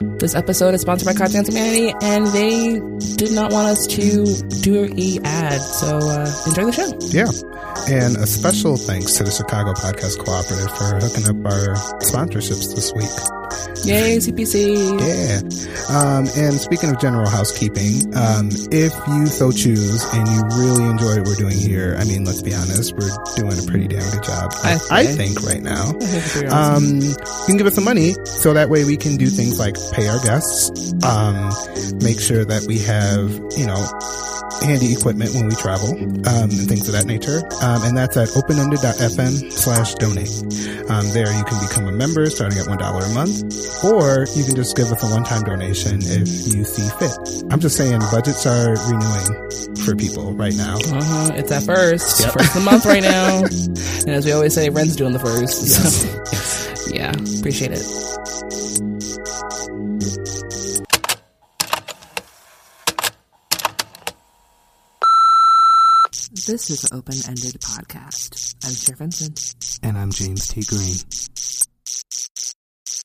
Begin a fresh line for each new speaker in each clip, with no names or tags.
This episode is sponsored by Cartoon Humanity, and they did not want us to do a ad, so uh, enjoy the show.
Yeah. And a special thanks to the Chicago Podcast Cooperative for hooking up our sponsorships this week.
Yay, CPC!
Yeah. Um, and speaking of general housekeeping, um, if you so choose and you really enjoy what we're doing here, I mean, let's be honest, we're doing a pretty damn good job. I, I think right now. Um, you can give us some money so that way we can do things like pay our guests, um, make sure that we have, you know, handy equipment when we travel, um, and things of that nature. Um, and that's at openended.fm slash donate. Um, there you can become a member starting at $1 a month, or you can just give us a one-time donation if you see fit. I'm just saying budgets are renewing for people right now.
Uh-huh. It's at first. Yep. First of the month right now. and as we always say, rent's doing the first. Yes. So, yeah, appreciate it. This is Open Ended Podcast. I'm Cher Vincent.
And I'm James T. Green.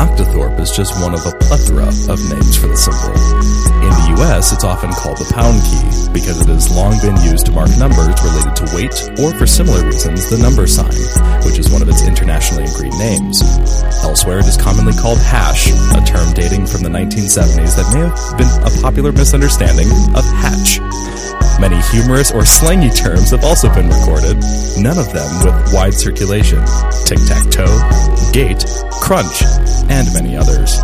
Octothorpe is just one of a plethora of names for the symbol. In the US, it's often called the pound key because it has long been used to mark numbers related to weight or for similar reasons the number sign, which is one of its internationally agreed names. Elsewhere, it is commonly called hash, a term dating from the 1970s that may have been a popular misunderstanding of hatch. Many humorous or slangy terms have also been recorded, none of them with wide circulation. Tic tac toe, gate, crunch, and many others.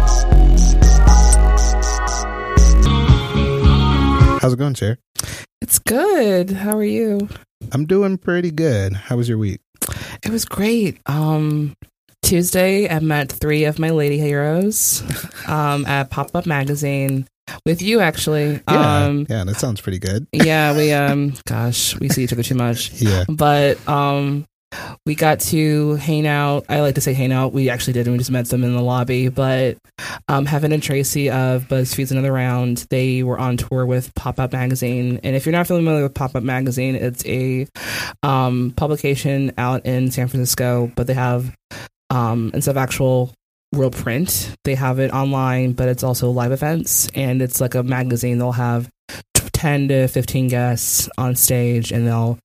How's it going, Cher?
It's good. How are you?
I'm doing pretty good. How was your week?
It was great. Um, Tuesday, I met three of my lady heroes um, at Pop Up Magazine with you actually.
Yeah,
Um,
yeah, that sounds pretty good.
yeah, we um, gosh, we see each other too much.
Yeah.
But um, we got to hang out. I like to say hang out. We actually did. and We just met them in the lobby. But um, Heben and Tracy of BuzzFeed's Another Round, they were on tour with Pop Up Magazine. And if you're not familiar with Pop Up Magazine, it's a um, publication out in San Francisco, but they have um, instead of actual real print, they have it online, but it's also live events. And it's like a magazine. They'll have 10 to 15 guests on stage and they'll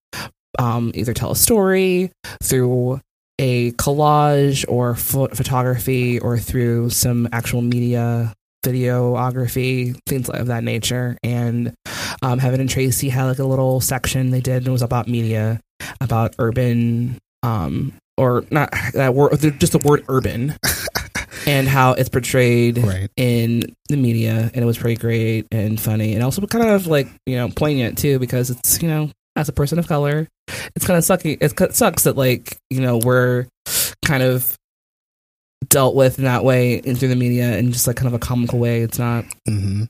um, either tell a story through a collage or pho- photography or through some actual media videography things of that nature and um, Heben and Tracy had like a little section they did and it was about media about urban um, or not that word just the word urban and how it's portrayed
Right.
in the media and it was pretty great and funny and also kind of like you know poignant too because it's you know as a person of color it's kind of sucky it's, it sucks that like you know we're kind of dealt with in that way and through the media in just like kind of a comical way it's not
hmm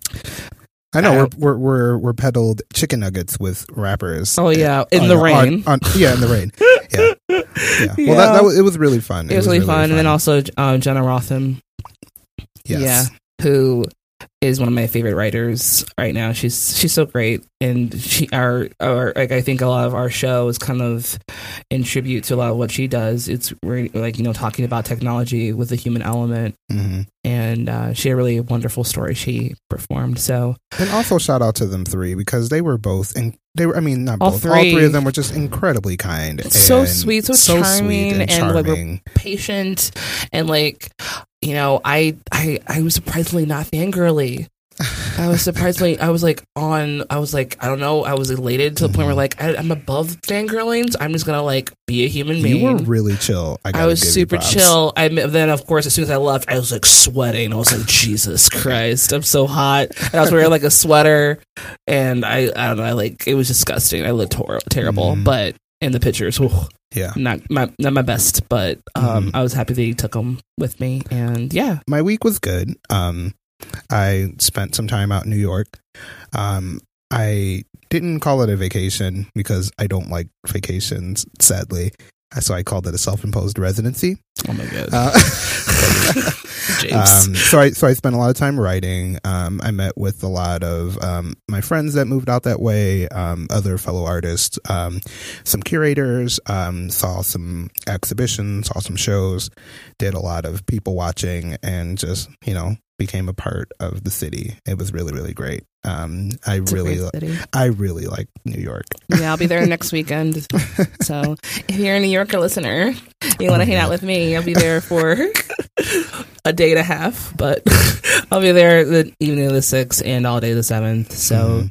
I know we're, we're we're we're peddled chicken nuggets with rappers.
oh yeah in
on-
the rain
on- yeah, in the rain. Yeah, yeah. Well, that, that was, it was really fun.
it was really fun. and then also um, Jenna Wortham
yes.
yeah who is one of my favorite writers right now. She's she's so great, and she our our like I think a lot of our show is kind of in tribute to a lot of what she does. It's really like you know talking about technology with the human element,
hmm
and uh, she had a really wonderful story she performed. So
And also shout out to them three because they were both and they were. I mean, not
All
both. All
three.
three of them were just incredibly kind.
So
and
sweet, so
sweet
charming,
and
and, like, we're- patient and like you know I I I was surprisingly not fangirly. I was surprised. surprisingly, I was like on, I was like, I don't know, I was elated to the point where like I, I'm above fangirling. So I'm just gonna like be a human being.
you were really chill. I,
I was super chill. I then of course as soon as I left, I was like sweating. I was like, Jesus Christ, I'm so hot. And I was wearing like a sweater, and I I don't know, I like it was disgusting. I looked hor- terrible,
Mhm.
but in the pictures, whew,
Yeah.
not my not my best, but um,
Mhm.
I was happy that he took them with me, and yeah,
my week was good. Um, I spent some time out in New York. Um, I didn't call it a vacation because I don't like vacations, sadly. So I called it a self-imposed residency.
oh my god,
Uh, Um, so I so I spent a lot of time writing. Um, I met with a lot of um, my friends that moved out that way, um, other fellow artists, um, some curators, um, saw some exhibitions, saw some shows, did a lot of people watching, and just you know became a part of the city. It was really really great. Um, I
It's
really. I really like New York.
Yeah, I'll be there next weekend. So if you're a New Yorker listener, you want to hang out with me, I'll be there for a day and a half. But I'll be there the evening of the sixth and all day the seventh. So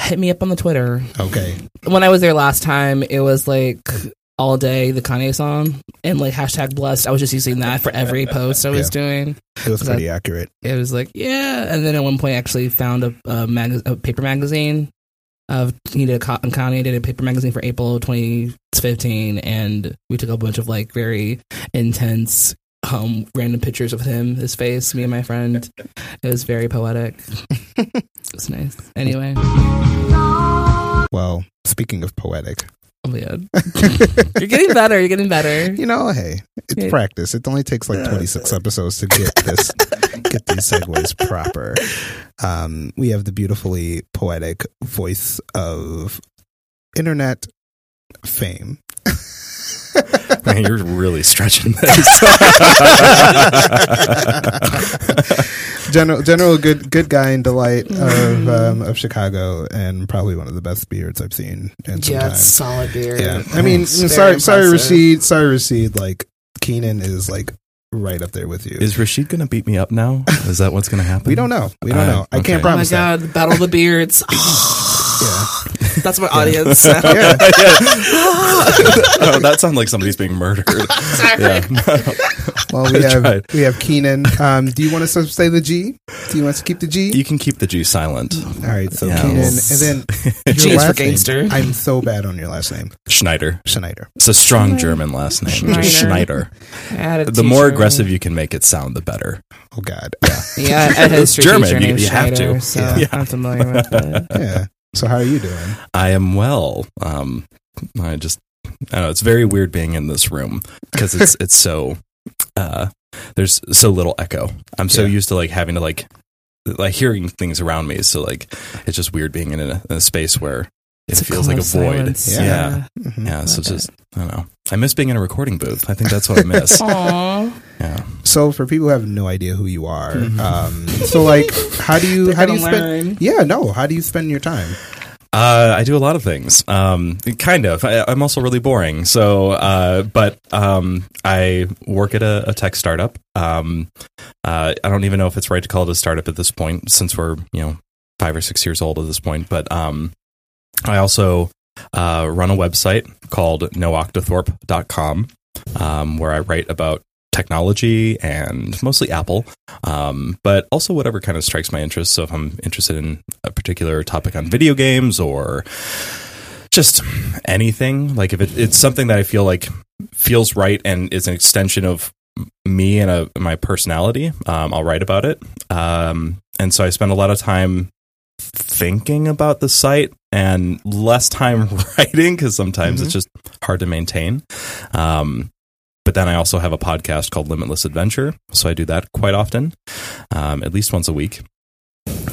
hit me up on the Twitter.
Okay,
When I was there last time, it was like all day the Kanye song and like hashtag blessed. I was just using that for every post I was doing.
it was pretty accurate.
It was like yeah, and then at one point I actually found a a, mag- a paper magazine of he did a Kanye did a paper magazine for April 2015, and we took a bunch of like very intense. Um, random pictures of him, his face, me and my friend. It was very poetic. it was nice. Anyway,
Well, speaking of poetic,
oh yeah, you're getting better. You're getting better.
you know, hey, it's practice. It only takes like 26 episodes to get this, get these segues proper. Um, we have the beautifully poetic voice of internet fame.
Man, you're really stretching this.
General, general, good, good guy and delight of um, of Chicago, and probably one of the best beards I've seen in some
Yeah,
time.
it's solid beard.
Yeah, I mean,
It's
sorry, sorry. Rashid, sorry, Rashid. Like Keenan is like right up there with you.
Is Rashid going to beat me up now? Is that what's going to happen?
we don't know. We don't
Uh,
know. I
okay.
can't promise.
Oh my
promise that.
god, Battle of the Beards.
Yeah.
That's my audience.
Yeah.
oh, that sounds like somebody's being murdered. Yeah.
Well, we
I
have
tried.
we have Keenan. Um, do you want us to say the G? Do you want us to keep the G?
You can keep the G silent.
All right, so
Yeah.
Keenan, and then your
G is for
last name. I'm so bad on your last name,
Schneider.
Schneider.
It's a strong German last name.
Schneider.
Just Schneider.
I a
The more
teacher-
aggressive you can make it sound, the better.
Oh God.
Yeah, I had a history
German,
teacher
you-
named
you have to.
So
Yeah.
I'm familiar with it.
Yeah. So how are you doing?
I am well. Um, I just, I don't know. It's very weird being in this room because it's it's so, uh, there's so little echo. I'm so
Yeah.
used to like having to like, like hearing things around me. So like, it's just weird being in a, in a space where it
It's a
feels like a void.
silence.
Yeah. yeah.
Mhm.
so it's just, I don't know. I miss being in a recording booth. I think that's what I miss. Yeah.
So for people who have no idea who you are,
Mm-hmm.
um, so like, how do you how do you
gonna
spend?
learn.
Yeah, no. How do you spend your time?
Uh, I do a lot of things. Um, kind of. I, I'm also really boring. So, uh, but um, I work at a, a tech startup. Um, uh, I don't even know if it's right to call it a startup at this point, since we're you know five or six years old at this point. But um, I also uh, run a website called nooctothorpe.com, um, where I write about technology and mostly Apple, um, but also whatever kind of strikes my interest. So if I'm interested in a particular topic on video games or just anything, like if it, it's something that I feel like feels right and is an extension of me and a, my personality, um, I'll write about it. Um, and so I spend a lot of time thinking about the site and less time writing because sometimes
Mhm.
it's just hard to maintain. Um, but then I also have a podcast called Limitless Adventure, so I do that quite often, um, at least once a week.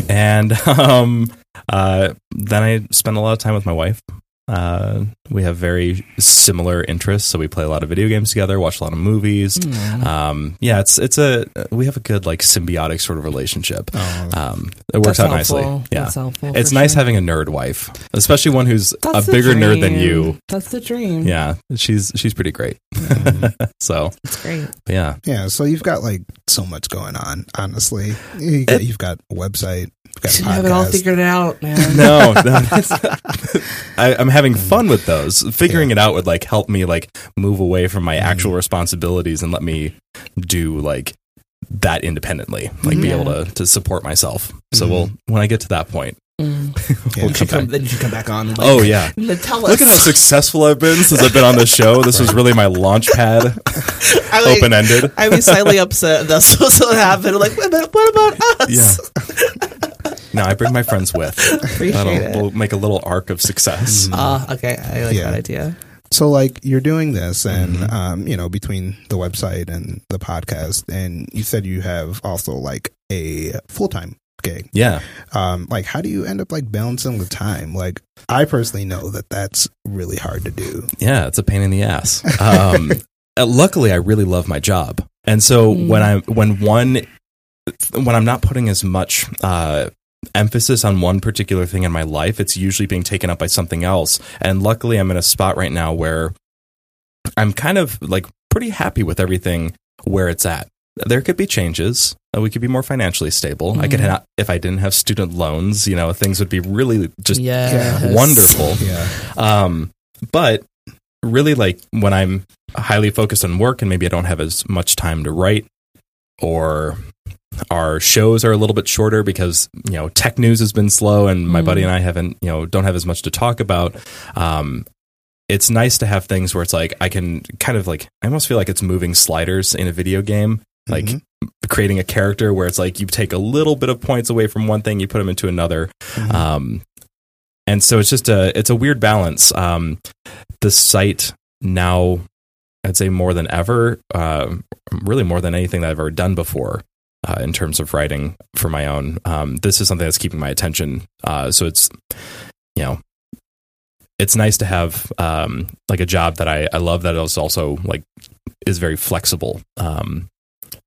And um, uh, then I spend a lot of time with my wife. Uh, we have very similar interests, so we play a lot of video games together, watch a lot of movies.
Mm.
Um, yeah, it's it's a we have a good like symbiotic sort of relationship.
Oh,
Um, it works
That's
out
helpful.
nicely. Yeah,
That's helpful.
it's nice
sure.
having a nerd wife, especially one who's
That's
a
the
bigger nerd than you.
That's the dream.
Yeah, she's she's pretty great. so
It's great.
yeah,
yeah. So you've got like so much going on. Honestly, you got, you've got a website. Got a
have it all figured out, man.
no, no I, I'm having fun with those. Figuring it out would like help me like move away from my actual responsibilities and let me do like that independently, like be able to to support myself. So
Mhm.
we'll when I get to that point,
Mm.
Yeah.
we'll come
should come,
back.
then you should come back on. And like,
Oh yeah.
tell us.
Look at how successful I've been since I've been on this show. This was really my launch pad,
I like,
open ended.
I'd be slightly upset if that's supposed to happen. Like, wait a minute, what about us?
Yeah. No, I bring my friends with.
Appreciate
That'll
it.
we'll make a little arc of success.
Ah, okay. I like
Yeah.
that idea.
So, like, you're doing this, and
Mhm.
um, you know, between the website and the podcast, and you said you have also like a full time gig.
Yeah.
Um, like, how do you end up like balancing the time? Like, I personally know that that's really hard to do.
Yeah, it's a pain in the ass. Um, uh, luckily, I really love my job, and so
Mm.
when I when one when I'm not putting as much uh, emphasis on one particular thing in my life, it's usually being taken up by something else. And luckily, I'm in a spot right now where I'm kind of like pretty happy with everything where it's at. There could be changes. Uh, We could be more financially stable. I could
Mhm.
have, if I didn't have student loans, you know, things would be really just
yes.
wonderful.
Yeah.
Um, but really, like when I'm highly focused on work and maybe I don't have as much time to write, or our shows are a little bit shorter because you know tech news has been slow and my
Mm.
buddy and I haven't you know don't have as much to talk about. Um, it's nice to have things where it's like I can kind of like I almost feel like it's moving sliders in a video game, like
Mhm.
creating a character where it's like you take a little bit of points away from one thing, you put them into another,
Mhm.
um, and so it's just a it's a weird balance. Um, the site now, I'd say more than ever, uh, really more than anything that I've ever done before. Uh, in terms of writing for my own, um, this is something that's keeping my attention. Uh, so it's, you know, it's nice to have um, like a job that I, I love that is also like is very flexible. Um,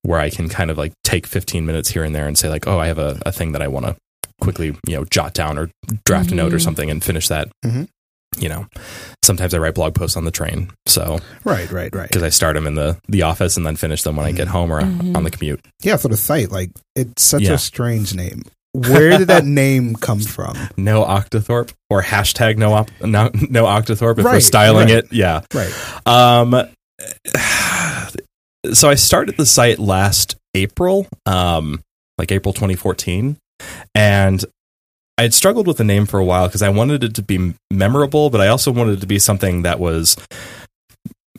where I can kind of like take 15 minutes here and there and say like, oh, I have a, a thing that I want to quickly, you know, jot down or draft a note or
Mhm.
something and finish that.
Mhm.
You know, sometimes I write blog posts on the train. So,
Right, right, right.
because I start them in the, the office and then finish them when I get home or
Mhm.
on the commute.
Yeah, for the site, like it's such
Yeah.
a strange name. Where did that name come from?
No Octothorpe or hashtag no, op- no, no Octothorpe if we're styling
right.
it. Yeah.
Right.
Um, so I started the site last April, um, like April 2014, and I had struggled with the name for a while because I wanted it to be memorable, but I also wanted it to be something that was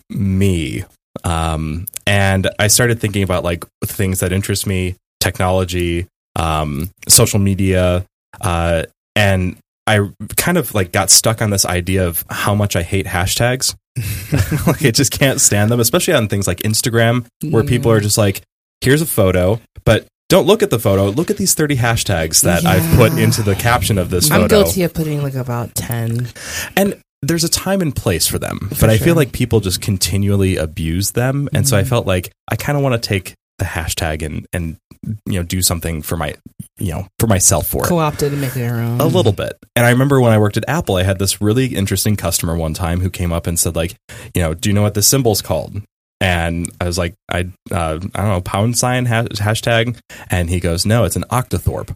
me. Um, and I started thinking about like things that interest me, technology, um, social media, uh, and I kind of like got stuck on this idea of how much I hate hashtags. like I just can't stand them, especially on things like Instagram, where people are just like, "Here's a photo," but don't look at the photo. Look at these thirty hashtags that I've put into the caption of this
I'm guilty of putting like about 10.
And there's a time and place for them,
For
but I feel like people just continually abuse them, and so I
Mhm.
felt like I kind of want to take the hashtag and and you know do something for my you know for myself for it.
Co opted and make it our own.
A little bit. And I remember when I worked at Apple, I had this really interesting customer one time who came up and said, like, you know, do you know what this symbol's called? And I was like, I, uh, I don't know, pound sign ha- hashtag. And he goes, no, it's an octothorpe.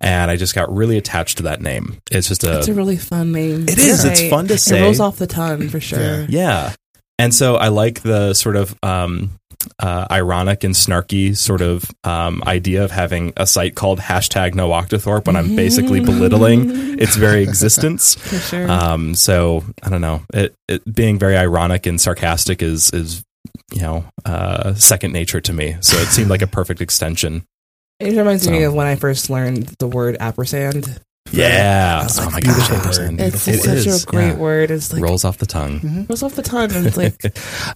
And I just got really attached to that name. It's just a,
It's a really fun name.
It is.
You're
It's fun to
It
say.
rolls off the tongue for sure.
Yeah.
yeah. And so I like the sort of um, uh, ironic and snarky sort of um, idea of having a site called hashtag no octothorpe when I'm basically belittling its very existence.
Sure.
Um, so I don't know. It, it being very ironic and sarcastic is is you know uh, second nature to me. So it seemed like a perfect extension.
it reminds me of when I first learned the word ampersand.
Yeah.
That's
oh my
beautiful
gosh,
word.
ampersand.
It's
It
such
is,
a great
yeah.
word. It's like
Rolls off the tongue.
Mhm.
rolls off the tongue. And it's like,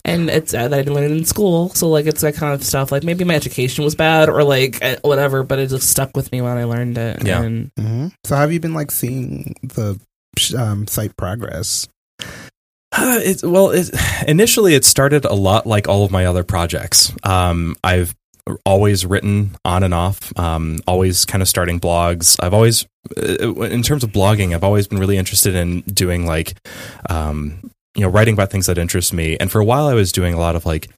and it's uh, I didn't learn it in school, so like it's that kind of stuff. Like maybe my education was bad or like uh, whatever, but it just stuck with me when I learned it.
Yeah.
And
hmm So, have you been like seeing the um, site progress?
Uh, it's well, it, initially it started a lot like all of my other projects. Um, I've always written on and off, um, always kind of starting blogs. I've always, uh, in terms of blogging, I've always been really interested in doing like, um, you know, writing about things that interest me. And for a while, I was doing a lot of like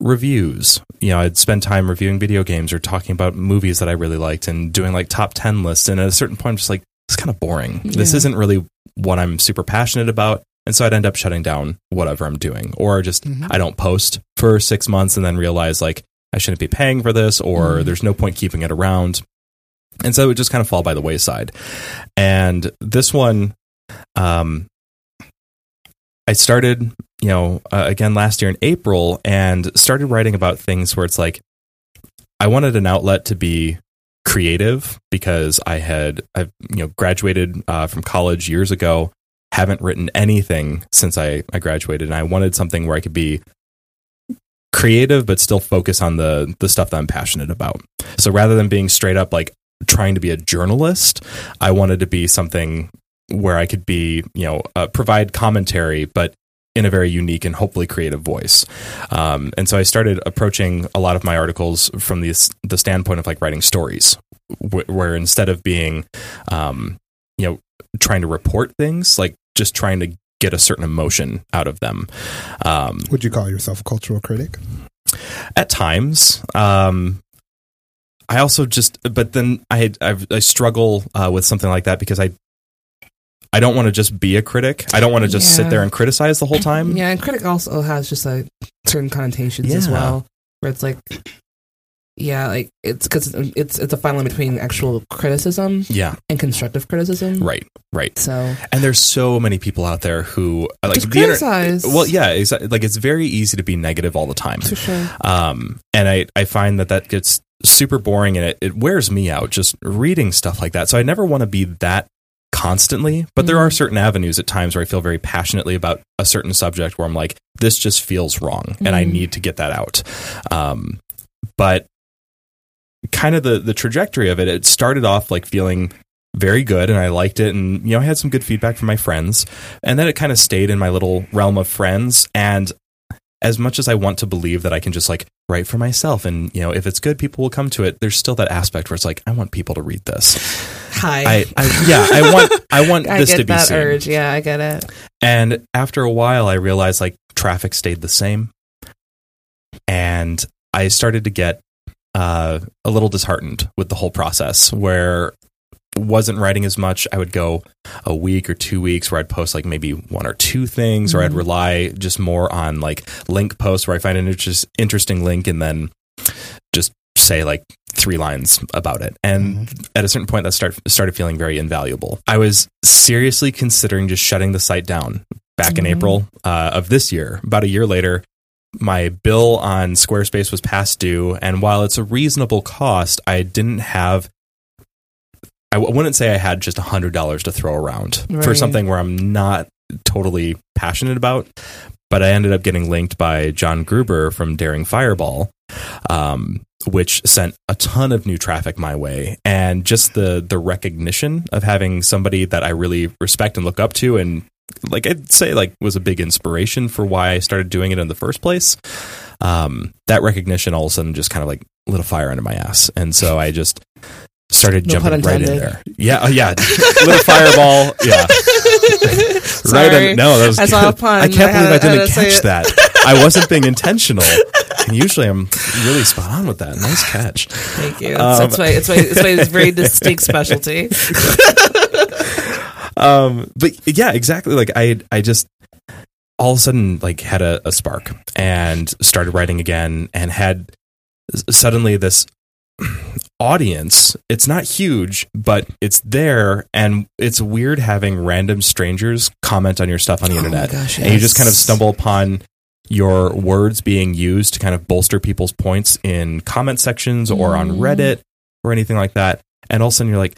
reviews. You know, I'd spend time reviewing video games or talking about movies that I really liked and doing like top 10 lists. And at a certain point, I'm just like, it's kind of boring. This isn't really what I'm super passionate about. And so I'd end up shutting down whatever I'm doing, or just
Mhm.
I don't post for six months and then realize like I shouldn't be paying for this, or
Mhm.
there's no point keeping it around. And so it would just kind of fall by the wayside. And this one, um, I started, you know, uh, again last year in April and started writing about things where it's like I wanted an outlet to be creative because I had, I, you know, graduated uh, from college years ago haven't written anything since I, I graduated, and I wanted something where I could be creative but still focus on the the stuff that I'm passionate about. So rather than being straight up like trying to be a journalist, I wanted to be something where I could be, you know, uh, provide commentary, but in a very unique and hopefully creative voice. Um, and so I started approaching a lot of my articles from the the standpoint of like writing stories, wh- where instead of being, um, you know, trying to report things, like just trying to get a certain emotion out of them.
Um, Would you call yourself a cultural critic?
At times. Um, I also just, but then I I, I struggle uh, with something like that because I I don't want to just be a critic. I don't want to just yeah. sit there and criticize the whole time.
Yeah, and critic also has just like certain connotations yeah. as well, where it's like, yeah, like it's because it's it's a fine line between actual criticism,
yeah,
and constructive criticism.
Right, right.
So,
and there's so many people out there who
like just criticize.
Inter- well, yeah, exactly. Like it's very easy to be negative all the time.
For sure.
Um, and I I find that that gets super boring and it, it wears me out just reading stuff like that. So I never want to be that constantly, but mm-hmm. there are mm-hmm. certain avenues at times where I feel very passionately about a certain subject where I'm like, this just feels wrong mm-hmm. and I mm-hmm. need to get that out. Um, but kind of the, the trajectory of it, it started off like feeling very good and I liked it. And, you know, I had some good feedback from my friends. And then it kind of stayed in my little realm of friends. And as much as I want to believe that I can just like write for myself and, you know, if it's good, people will come to it, there's still that aspect where it's like, I want people to read this.
Hi.
I, I yeah, I want I want I this to be that seen. urge.
Yeah, I get it.
And after a while I realized like traffic stayed the same. And I started to get uh, a little disheartened with the whole process where wasn't writing as much, I would go a week or two weeks where I'd post like maybe one or two things, mm-hmm. or I'd rely just more on like link posts where I find an inter- interesting link and then just say like three lines about it. And mm-hmm. at a certain point, that start, started feeling very invaluable. I was seriously considering just shutting the site down back mm-hmm. in April uh, of this year. About a year later, my bill on Squarespace was past due. And while it's a reasonable cost, I didn't have I w- wouldn't say I had just hundred dollars to throw around right. for something where I'm not totally passionate about. But I ended up getting linked by John Gruber from Daring Fireball, um, which sent a ton of new traffic my way, and just the the recognition of having somebody that I really respect and look up to, and like I'd say, like was a big inspiration for why I started doing it in the first place. Um, that recognition all of a sudden just kind of like lit a fire under my ass, and so I just started no jumping right in there. Yeah, oh yeah, little fireball. Yeah,
right. In,
no, that was.
I saw a pun.
I can't I believe I didn't catch that. I wasn't being intentional. And usually I'm really spot on with that. Nice catch.
Thank you. Um, that's why it's my it's my it's very distinct specialty.
um, but yeah, exactly. Like I, I just all of a sudden like had a, a spark and started writing again and had suddenly this audience. It's not huge, but it's there, and it's weird having random strangers comment on your stuff on the oh internet,
gosh, yes.
and you just kind of stumble upon your words being used to kind of bolster people's points in comment sections or mm. on Reddit or anything like that, and all of a sudden you're like,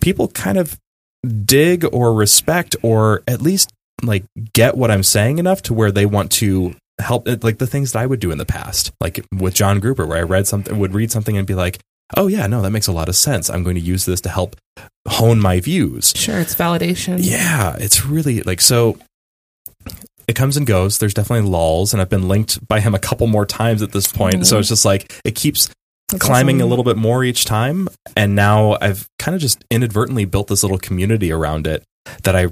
people kind of dig or respect or at least like get what I'm saying enough to where they want to help like the things that I would do in the past, like with John Gruber, where I read something, would read something and be like, oh yeah, no, that makes a lot of sense. I'm going to use this to help hone my views.
Sure, it's validation.
Yeah, it's really like so. It comes and goes. There's definitely lulls, and I've been linked by him a couple more times at this point. Mm-hmm. So it's just like it keeps That's climbing awesome. a little bit more each time. And now I've kind of just inadvertently built this little community around it that I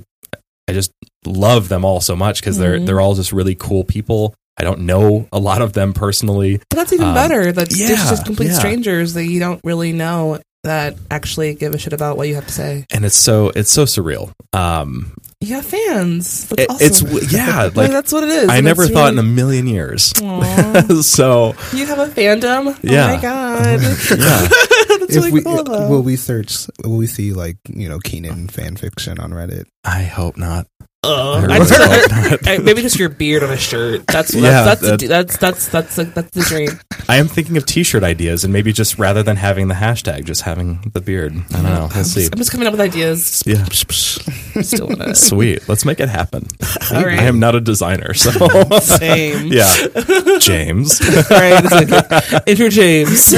I just love them all so much because they're mm-hmm. they're all just really cool people. I don't know a lot of them personally.
But that's even um, better. That's yeah, just complete yeah. strangers that you don't really know that actually give a shit about what you have to say.
And it's so it's so surreal. Um,
you have fans. It,
awesome. It's yeah, like,
like, that's what it is.
I never thought really... in a million years. so
you have a fandom.
Yeah.
Oh my god.
yeah.
That's if really
we,
cool,
will we search? Will we see like you know Keenan fan fiction on Reddit?
I hope not.
Uh,
I
just-. I- maybe just your beard on a shirt. That's
Yeah,
that's that's, that's that's that's that's, that's the dream.
I am thinking of T-shirt ideas, and maybe just rather than having the hashtag, just having the beard. I don't know. We'll see.
I'm just coming up with ideas.
Yeah,
Still want to.
sweet. Let's make it happen.
All right.
I am not a designer, so
Same.
yeah. James,
All right. This is like, enter James.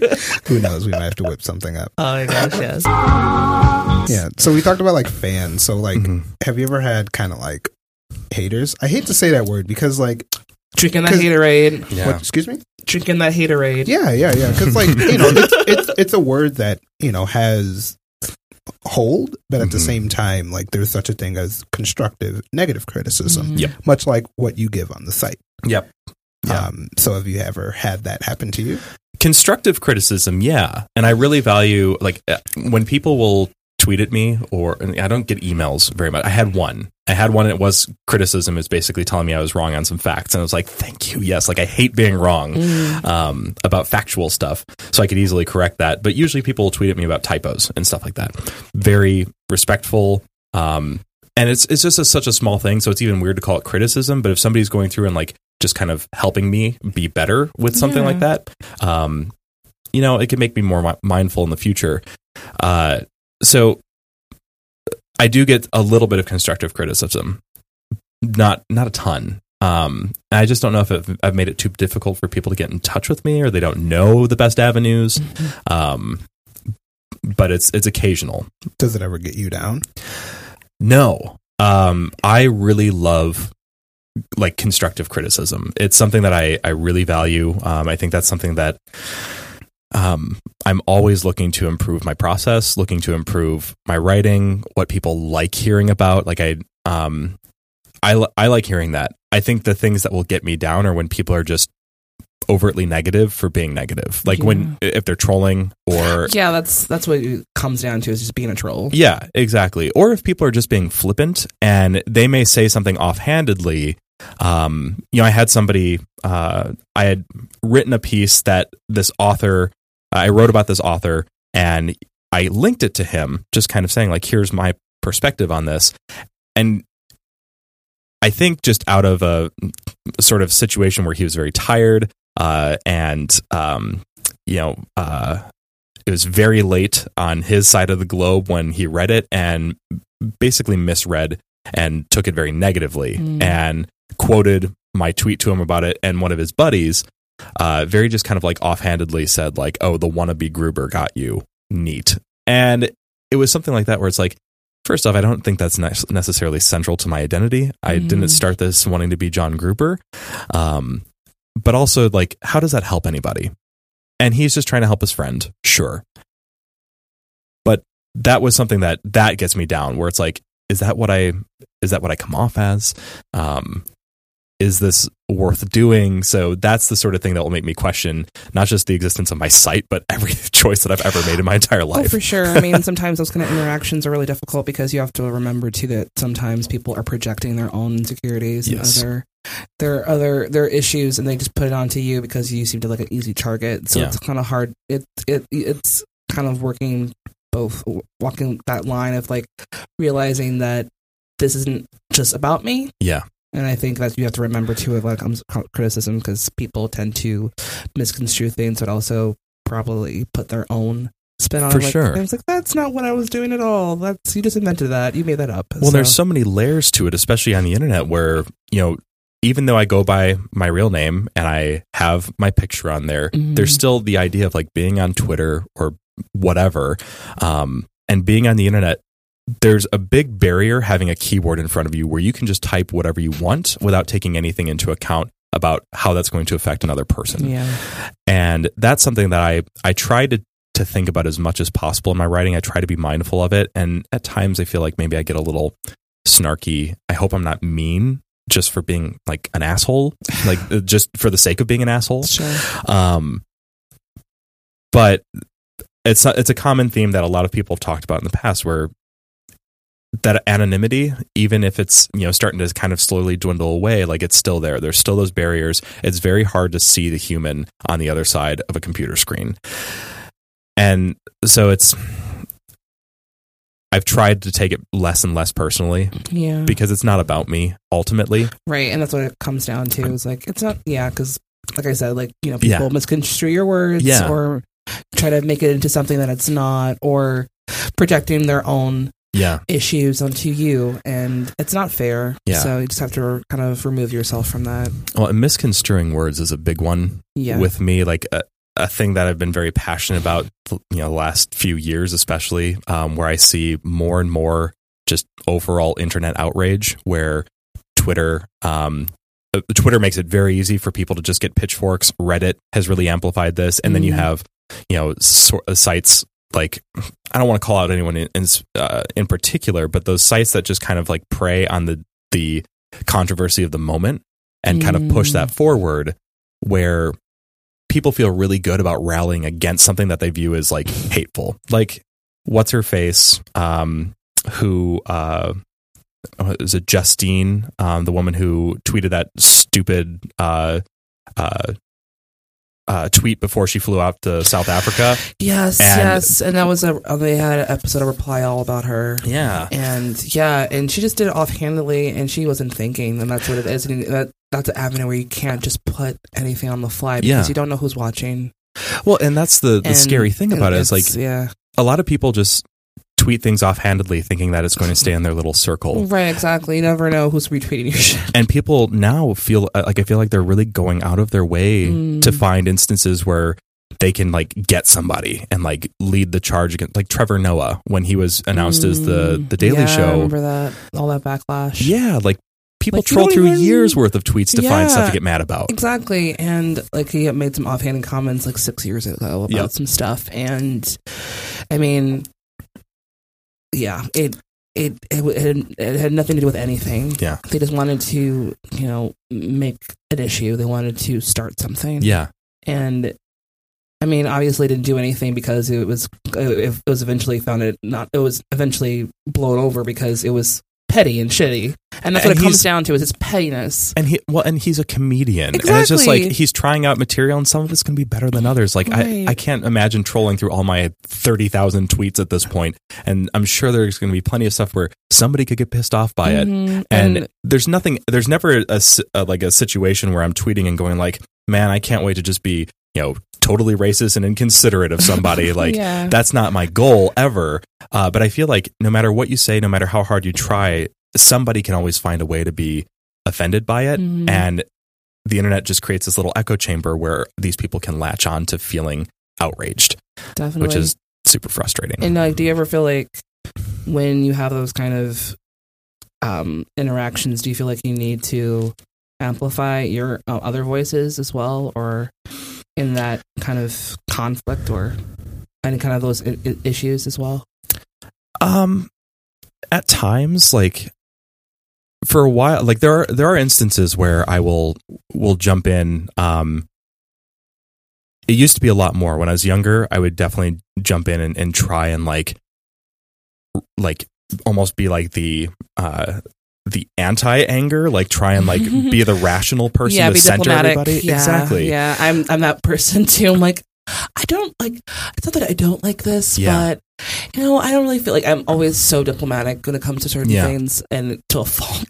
Who knows? We might have to whip something up.
Oh my gosh, yes.
Yeah. So we talked about like fans. So like,
Mhm.
have you ever had kind of like haters? I hate to say that word because like,
Drinking that
'Cause-
haterade.
yeah,
what, excuse me.
Drinking that haterade.
Yeah, yeah, yeah. Because like you know, it's, it's it's a word that you know has hold, but at the
Mhm.
same time, like there's such a thing as constructive negative criticism,
Mhm.
Yep.
much like what you give on the site.
Yep. Yeah.
Um, so have you ever had that happen to you?
Constructive criticism yeah. And i really value like uh, when people will tweet at me or i don't get emails very much. I had one. I had one and it was criticism is basically telling me i was wrong on some facts. And i was like thank you. Yes like i hate being wrong
Mm.
um, about factual stuff. So i could easily correct that. But usually people will tweet at me about typos and stuff like that. Very respectful um, and it's it's just a, such a small thing so it's even weird to call it criticism but if somebody's going through and like just kind of helping me be better with something
Yeah.
like that um, you know, it can make me more mi- mindful in the future. Uh, so I do get a little bit of constructive criticism, not not a ton. Um, I just don't know if I've, I've made it too difficult for people to get in touch with me, or they don't know the best avenues. Um, but it's it's occasional.
Does it ever get you down?
No. Um, I really love like constructive criticism. It's something that I, I really value. Um, I think that's something that um, I'm always looking to improve my process, looking to improve my writing, what people like hearing about. Like I, um, I, I like hearing that. I think the things that will get me down are when people are just overtly negative for being negative. Like when, if they're trolling or
Yeah, that's that's what it comes down to is just being a troll.
yeah, exactly. Or if people are just being flippant and they may say something offhandedly. Um, you know, I had somebody, uh, I had written a piece that this author, I wrote about this author and I linked it to him, just kind of saying, like, here's my perspective on this. And I think just out of a sort of situation where he was very tired, uh, and, um, you know, uh, it was very late on his side of the globe when he read it and basically misread and took it very negatively
Mm.
and quoted my tweet to him about it and one of his buddies uh, very just kind of like offhandedly said like oh the wannabe gruber got you neat and it was something like that where it's like first off i don't think that's ne- necessarily central to my identity i
Mm.
didn't start this wanting to be john gruber um, but also like how does that help anybody and he's just trying to help his friend sure but that was something that that gets me down where it's like is that what i is that what i come off as um is this worth doing so that's the sort of thing that will make me question not just the existence of my site but every choice that i've ever made in my entire life.
Oh,
life
for sure. I mean, sometimes those kind of interactions are really difficult because you have to remember too that sometimes people are projecting their own insecurities
Yes.
and other their other their issues, and they just put it onto you because you seem to like an easy target. So
Yeah.
it's kind of hard. It it it's kind of working both walking that line of like realizing that this isn't just about me.
yeah
And I think that you have to remember too of like um, criticism because people tend to misconstrue things, but also probably put their own spin on
For
it. Like,
sure.
I was like, that's not what I was doing at all. That's you just invented that. You made that up.
Well, there's so many layers to it, especially on the internet, where you know, even though I go by my real name and I have my picture on there,
Mhm.
there's still the idea of like being on Twitter or whatever, um, and being on the internet. There's a big barrier having a keyboard in front of you where you can just type whatever you want without taking anything into account about how that's going to affect another person
yeah.
and that's something that I I try to to think about as much as possible in my writing. I try to be mindful of it, and at times I feel like maybe I get a little snarky. I hope I'm not mean just for being like an asshole, like just for the sake of being an asshole.
Sure.
Um, but it's not, it's a common theme that a lot of people have talked about in the past, where that anonymity, even if it's you know starting to kind of slowly dwindle away, like it's still there. There's still those barriers. It's very hard to see the human on the other side of a computer screen, and so it's I've tried to take it less and less personally
Yeah.
because it's not about me ultimately.
Right, and that's what it comes down to. Is like it's not, yeah, because like I said, like you know,
Yeah.
people misconstrue your words
Yeah.
or try to make it into something that it's not, or projecting their own
Yeah.
issues onto you, and it's not fair.
Yeah.
So you just have to kind of remove yourself from that.
Well, misconstruing words is a big one
Yeah.
with me. Like a, a thing that I've been very passionate about, you know, the last few years, especially, um, where I see more and more just overall internet outrage where Twitter, um, uh, Twitter makes it very easy for people to just get pitchforks. Reddit has really amplified this, and then you
Mhm.
have, you know, sor- uh, sites like I don't want to call out anyone in in, uh, in particular, but those sites that just kind of like prey on the the controversy of the moment and kind of push
Mm.
that forward, where people feel really good about rallying against something that they view as like hateful, like what's her face, um, who uh, is it Justine, um, the woman who tweeted that stupid uh, uh, uh, tweet before she flew out to South Africa.
yes,
and-
yes, and that was a they had an episode of Reply all about her.
Yeah,
And yeah, and she just did it offhandedly, and she wasn't thinking, and that's what it is. And that that's an avenue where you can't just put anything on the fly because
Yeah.
you don't know who's watching.
well, and that's the the
And-
scary thing about it is like
yeah,
a lot of people just tweet things offhandedly, thinking that it's going to stay in their little circle.
right, exactly. You never know who's retweeting your shit.
and people now feel uh, like I feel like they're really going out of their way
Mm.
to find instances where they can like get somebody and like lead the charge against like Trevor Noah when he was announced as the
Mm,
the Daily
yeah, I
Show.
remember that all that backlash.
Yeah, like people
Like,
troll through
even-
years worth of tweets to find stuff to get mad about.
Exactly. And like he made some offhanded comments like six years ago about
Yep.
some stuff. And I mean, yeah, it, it, it, it, had, it had nothing to do with anything.
Yeah.
They just wanted to, you know, make an issue. They wanted to start something.
Yeah,
And I mean, obviously didn't do anything because it was, it was eventually found it not, it was eventually blown over because it was petty and shitty. And that's
And
what it comes down to is it's pettiness.
and he well, and he's a comedian, and it's just like he's trying out material, and some of it's going to be better than others. Like
Right.
I, I can't imagine trolling through all my thirty thousand tweets at this point, and I'm sure there's going to be plenty of stuff where somebody could get pissed off by it.
Mhm.
and, there's nothing there's never a, a like a situation where i'm tweeting and going like man i can't wait to just be you know totally racist and inconsiderate of somebody like
Yeah.
that's not my goal ever uh, but i feel like no matter what you say no matter how hard you try somebody can always find a way to be offended by it
Mhm.
and the internet just creates this little echo chamber where these people can latch on to feeling outraged
Definitely.
which is super frustrating
And like, do you ever feel like when you have those kind of um, interactions, do you feel like you need to amplify your uh, other voices as well, or in that kind of conflict, or any kind of those I- issues as well?
Um, at times, like for a while, like there are there are instances where I will will jump in. Um, it used to be a lot more when I was younger. I would definitely jump in and, and try and like like almost be like the uh the anti anger, like try and like be the rational person
yeah,
to center everybody.
Yeah,
exactly.
Yeah, I'm I'm that person too. I'm like, I don't like. It's not that I don't like this,
Yeah.
but you know, I don't really feel like I'm always so diplomatic when it comes to certain
Yeah.
things, and to a fault.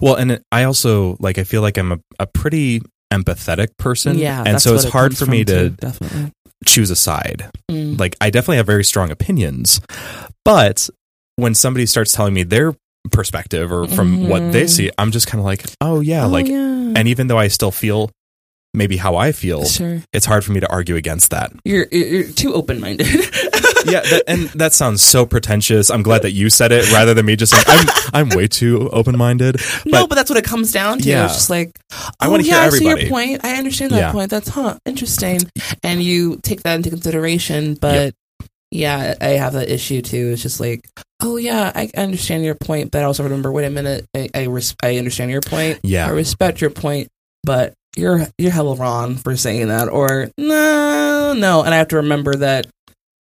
Well, and I also like I feel like I'm a, a pretty empathetic person.
Yeah,
and so it's
it
hard for me to
too, definitely.
choose a side.
Mm.
like I definitely have very strong opinions, but when somebody starts telling me their perspective or from what they
Mhm.
see, I'm just kind of like, oh yeah,
Oh,
like,
yeah.
and even though I still feel maybe how I feel,
sure,
it's hard for me to argue against that.
you're you're too open minded.
Yeah, that, and that sounds so pretentious. I'm glad that you said it rather than me just saying I'm I'm way too open minded.
no, but that's what it comes down to.
Yeah.
It's just like,
I
oh,
wanna hear
yeah, I see your point. I understand that
Yeah.
point. That's huh, interesting. And you take that into consideration, but yeah, I have that issue too. It's just like, oh yeah, I understand your point, but I also remember, wait a minute, I I, res- I understand your point.
Yeah.
I respect your point, but you're you're hella wrong for saying that, or no, no. And I have to remember that,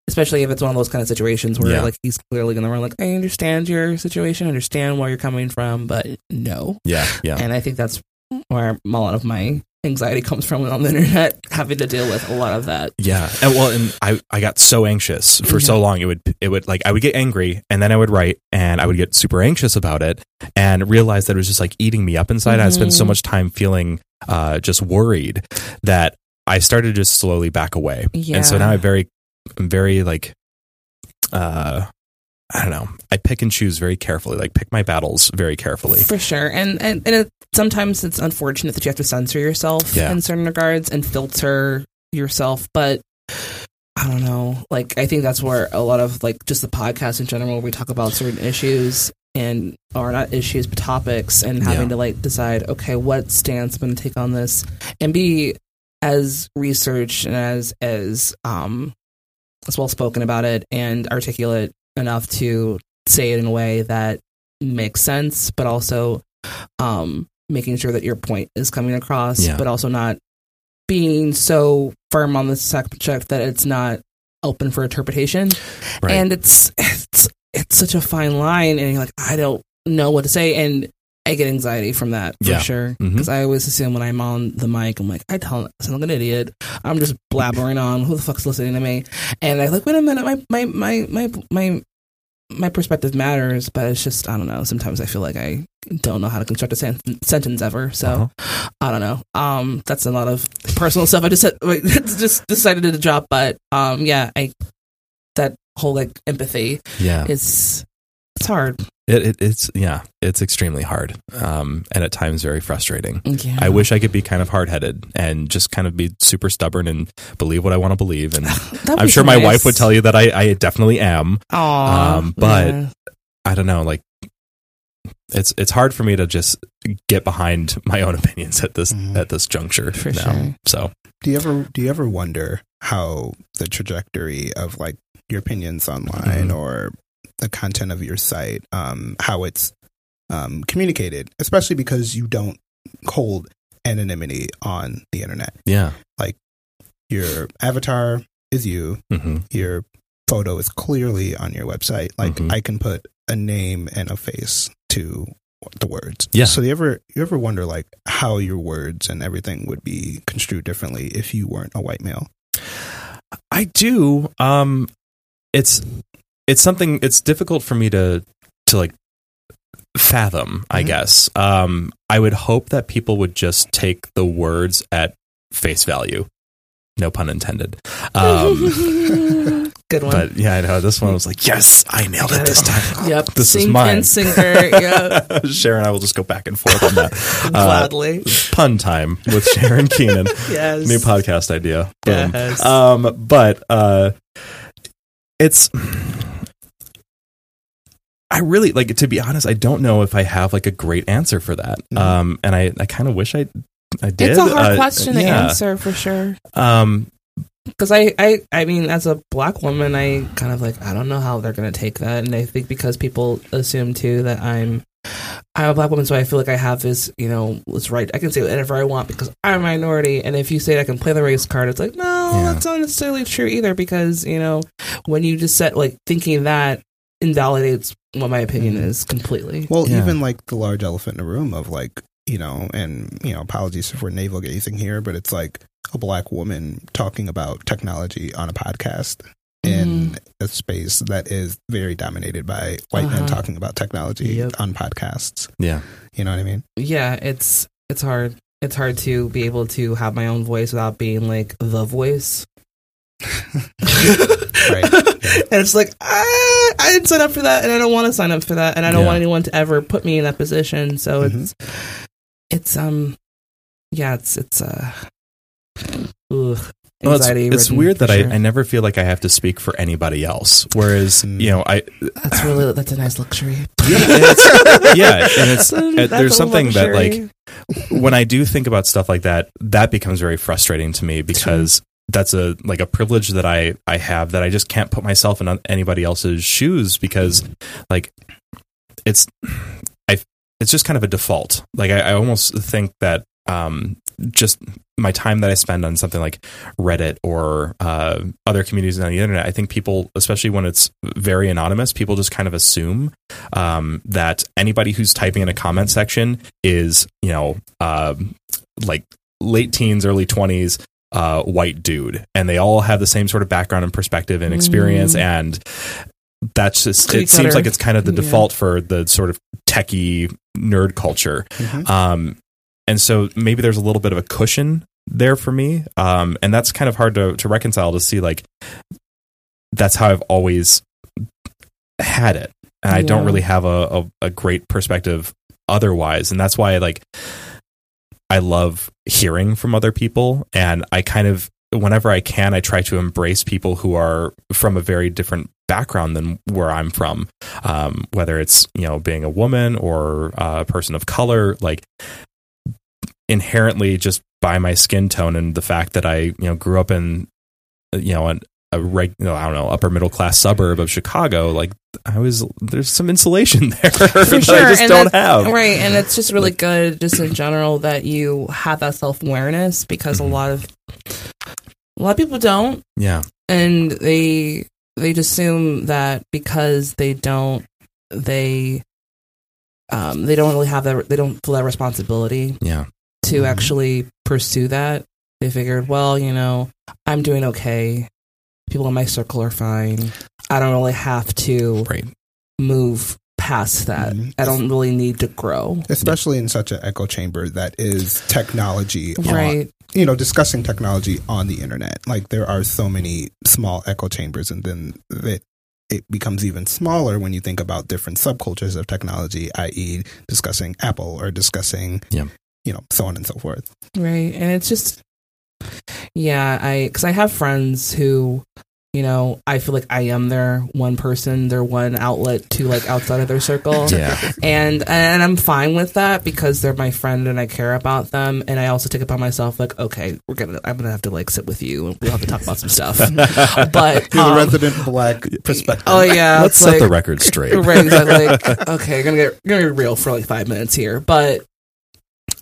especially if it's one of those kind of situations where
Yeah.
like he's clearly gonna run like, I understand your situation, understand where you're coming from, but no.
Yeah, yeah,
And I think that's where a lot of my anxiety comes from on the internet, having to deal with a lot of that.
Yeah. And well, and I, I got so anxious for so long. It would, it would like, I would get angry and then I would write and I would get super anxious about it and realize that it was just like eating me up inside. I spent so
Mhm.
much time feeling, uh, just worried that I started to just slowly back away. And so now I'm very, I'm very like, uh, I don't know. I pick and choose very carefully, like pick my battles very carefully.
For sure, and and, and it, sometimes it's unfortunate that you have to censor yourself
Yeah.
in certain regards and filter yourself. But I don't know. Like I think that's where a lot of like just the podcast in general, we talk about certain issues and or not issues but topics, and having
Yeah.
to like decide, okay, what stance I'm going to take on this, and be as researched and as as um as well spoken about it and articulate enough to say it in a way that makes sense, but also um, making sure that your point is coming across,
Yeah.
but also not being so firm on the subject that it's not open for interpretation.
Right.
And it's it's it's such a fine line, and you're like, I don't know what to say, and I get anxiety from that for
Yeah.
sure. Because I always assume when I'm on the mic, I'm like, I tell I sound like an idiot. I'm just blabbering on. Who the fuck's listening to me? And I like, wait a minute, my my my my my my perspective matters, but it's just I don't know. Sometimes I feel like I don't know how to construct a sen- sentence ever. So
Uh-huh.
I don't know. Um, that's a lot of personal stuff. I just said, wait, just decided to drop, but um, yeah, I that whole like empathy
yeah.
is it's hard.
It, it, it's, yeah, it's extremely hard. Um, and at times very frustrating.
Yeah.
I wish I could be kind of hard headed and just kind of be super stubborn and believe what I want to believe. And I'm sure
so
my wife would tell you that I, I definitely am.
Aw,
Um, but-
yeah.
I don't know, like it's it's hard for me to just get behind my own opinions at this
Mhm.
at this juncture
For
now.
sure.
So
Do you ever do you ever wonder how the trajectory of like your opinions online
Mhm.
or the content of your site, um, how it's um, communicated, especially because you don't hold anonymity on the internet.
yeah, Like
Your avatar is you.
hmm
Your photo is clearly on your website. Like
Mhm.
I can put a name and a face to the words.
Yeah.
So you ever you ever wonder like how your words and everything would be construed differently if you weren't a white male?
I do. Um, it's it's something. It's difficult for me to to like fathom. I
Mhm.
guess. Um, I would hope that people would just take the words at face value. No pun intended. Um,
Good one.
but yeah, I know this one was like, yes, I nailed it this time.
yep.
This is
Sink
mine.
and sinker. Yep.
Cher and I will just go back and forth on that. Uh,
Gladly.
pun time with Cher and Keenan.
yes.
New podcast idea. Boom.
Yes.
Um, but uh, it's. I really like to be honest. I don't know if I have like a great answer for that.
Mhm.
Um, and I, I kind of wish I, I did.
It's a hard
Uh,
question to answer for sure.
Um,
Because I, I, I mean, as a black woman, I kind of like I don't know how they're gonna take that, and I think because people assume too that I'm, I'm a black woman, so I feel like I have this, you know, this right. I can say whatever I want because I'm a minority, and if you say I can play the race card, it's like no,
Yeah.
that's not necessarily true either. Because you know, when you just set like thinking that invalidates what my opinion is completely.
Well,
Yeah.
even like the large elephant in the room of like, you know, and, you know, apologies if we're navel gazing here, but it's like a black woman talking about technology on a podcast in a space that is very dominated by white men
Uh-huh.
talking about technology
Yep.
on podcasts.
yeah.
You know what I mean?
yeah, it's it's hard. It's hard to be able to have my own voice without being like the voice.
Right.
And it's like I, I didn't sign up for that, and I don't want to sign up for that, and I don't
Yeah.
want anyone to ever put me in that position. So
Mhm.
it's it's um yeah, it's it's uh ugh,
Well, it's,
anxiety.
it's weird that
sure.
I, I never feel like I have to speak for anybody else. Whereas,
Mm.
you know, I
that's really that's a nice luxury.
yeah, and it's, yeah, and it's uh, there's
a
something that like when I do think about stuff like that, that becomes very frustrating to me because that's a like a privilege that I I have that I just can't put myself in anybody else's shoes because like it's I it's just kind of a default. Like I, I almost think that um just my time that I spend on something like Reddit or uh, other communities on the internet, I think people, especially when it's very anonymous, people just kind of assume um, that anybody who's typing in a comment section is, you know, um, like late teens, early 20s uh, white dude, and they all have the same sort of background and perspective and experience,
Mm.
and that's just
Cookie
it seems like it's kind of the
Yeah.
default for the sort of techie nerd culture.
Mhm.
Um, and so maybe there's a little bit of a cushion there for me. Um, and that's kind of hard to, to reconcile to see like that's how I've always had it. And I don't really have a, a, a great perspective otherwise. And that's why like I love hearing from other people and I kind of whenever I can I try to embrace people who are from a very different background than where I'm from. Um, whether it's, you know, being a woman or a person of color, like inherently just by my skin tone and the fact that I, you know, grew up in, you know, an, a reg, no, I don't know, upper middle class suburb of Chicago, like I was, there's some insulation there For that I just
and
don't have.
Right, and it's just really good, just in general, that you have that self awareness because
Mhm.
a lot of a lot of people don't,
Yeah.
and they they just assume that because they don't, they um they don't really have that they don't feel that responsibility
Yeah.
to
Mhm.
actually pursue that. They figured, well, you know, I'm doing okay. People in my circle are fine. I don't really have to
Right.
move past that.
Mhm.
I don't really need to grow.
especially in such an echo chamber that is technology on-
Right.
you know discussing technology on the internet like there are so many small echo chambers and then it it becomes even smaller when you think about different subcultures of technology i.e discussing apple or discussing
Yeah.
you know so on and so forth
Right. And it's just, yeah, I, cause I have friends who, you know, I feel like I am their one person, their one outlet to like outside of their circle.
Yeah.
And, and I'm fine with that because they're my friend and I care about them. And I also take it upon myself, like, okay, we're gonna, I'm gonna have to like sit with you and we'll have to talk about some stuff. But,
You're the
um,
resident black perspective
oh yeah,
Let's
it's
set the record straight.
right exactly like okay I'm gonna get I'm gonna get real for like five minutes here but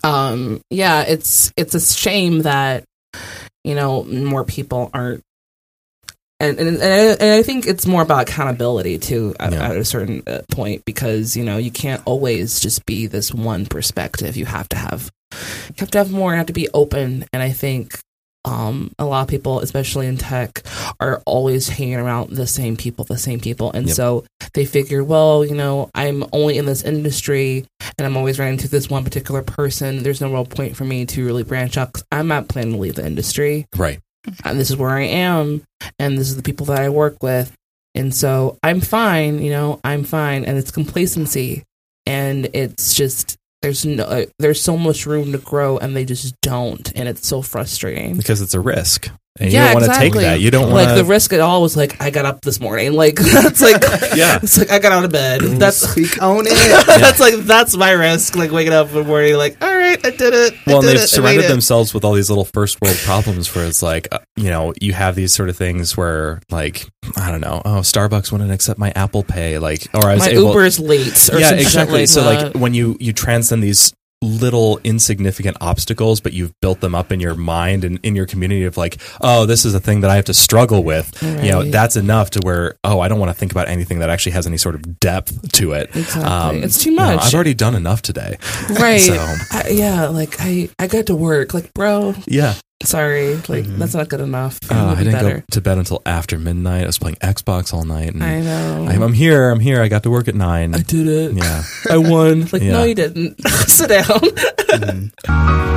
um yeah it's it's a shame that you know more people aren't and and, and, I, and I think it's more about accountability too at,
Yeah.
at a certain uh, point because you know you can't always just be this one perspective. You have to have you have to have more. You have to be open. And I think um, a lot of people, especially in tech, are always hanging around the same people, the same people. And
Yep.
so they figure, well, you know, I'm only in this industry and I'm always running into this one particular person. There's no real point for me to really branch out 'cause I'm not planning to leave the industry.
Right.
And this is where I am. And this is the people that I work with. And so I'm fine, you know, I'm fine. And it's complacency. And it's just, there's no, uh, there's so much room to grow and they just don't. And it's so frustrating.
Because it's a risk. And you
Yeah,
don't want to take
exactly.
that. You don't want
like the risk at all was like I got up this morning. Like that's like
Yeah.
it's like I got out of bed. That's
speak on it
that's like that's my risk. Like waking up in the morning, like all right, I did it. I
well, and
did
they've
it. I made
surrounded
it.
themselves with all these little first world problems where it's like, uh, you know, you have these sort of things where, like, I don't know, oh, Starbucks wouldn't accept my Apple Pay, like, or I was
My
able,
Uber's late. Or
yeah,
some shit
exactly.
Like
so,
that.
like, when you you transcend these little insignificant obstacles, but you've built them up in your mind and in your community of like, oh, this is a thing that I have to struggle with. You know, that's enough to where, oh, I don't want to think about anything that actually has any sort of depth to it.
Exactly. Um, it's too
you know,
much.
I've already done enough today.
right.
So,
I, yeah, like I I got to work. Like bro,
yeah.
Sorry, like
Mhm.
that's not good enough.
Oh, I didn't
better.
go to bed until after midnight. I was playing Xbox all night. And
I know.
I'm, I'm here. I'm here. I got to work at nine.
I did it.
yeah.
I won. Like
Yeah.
no, you didn't. Sit down.
Mhm.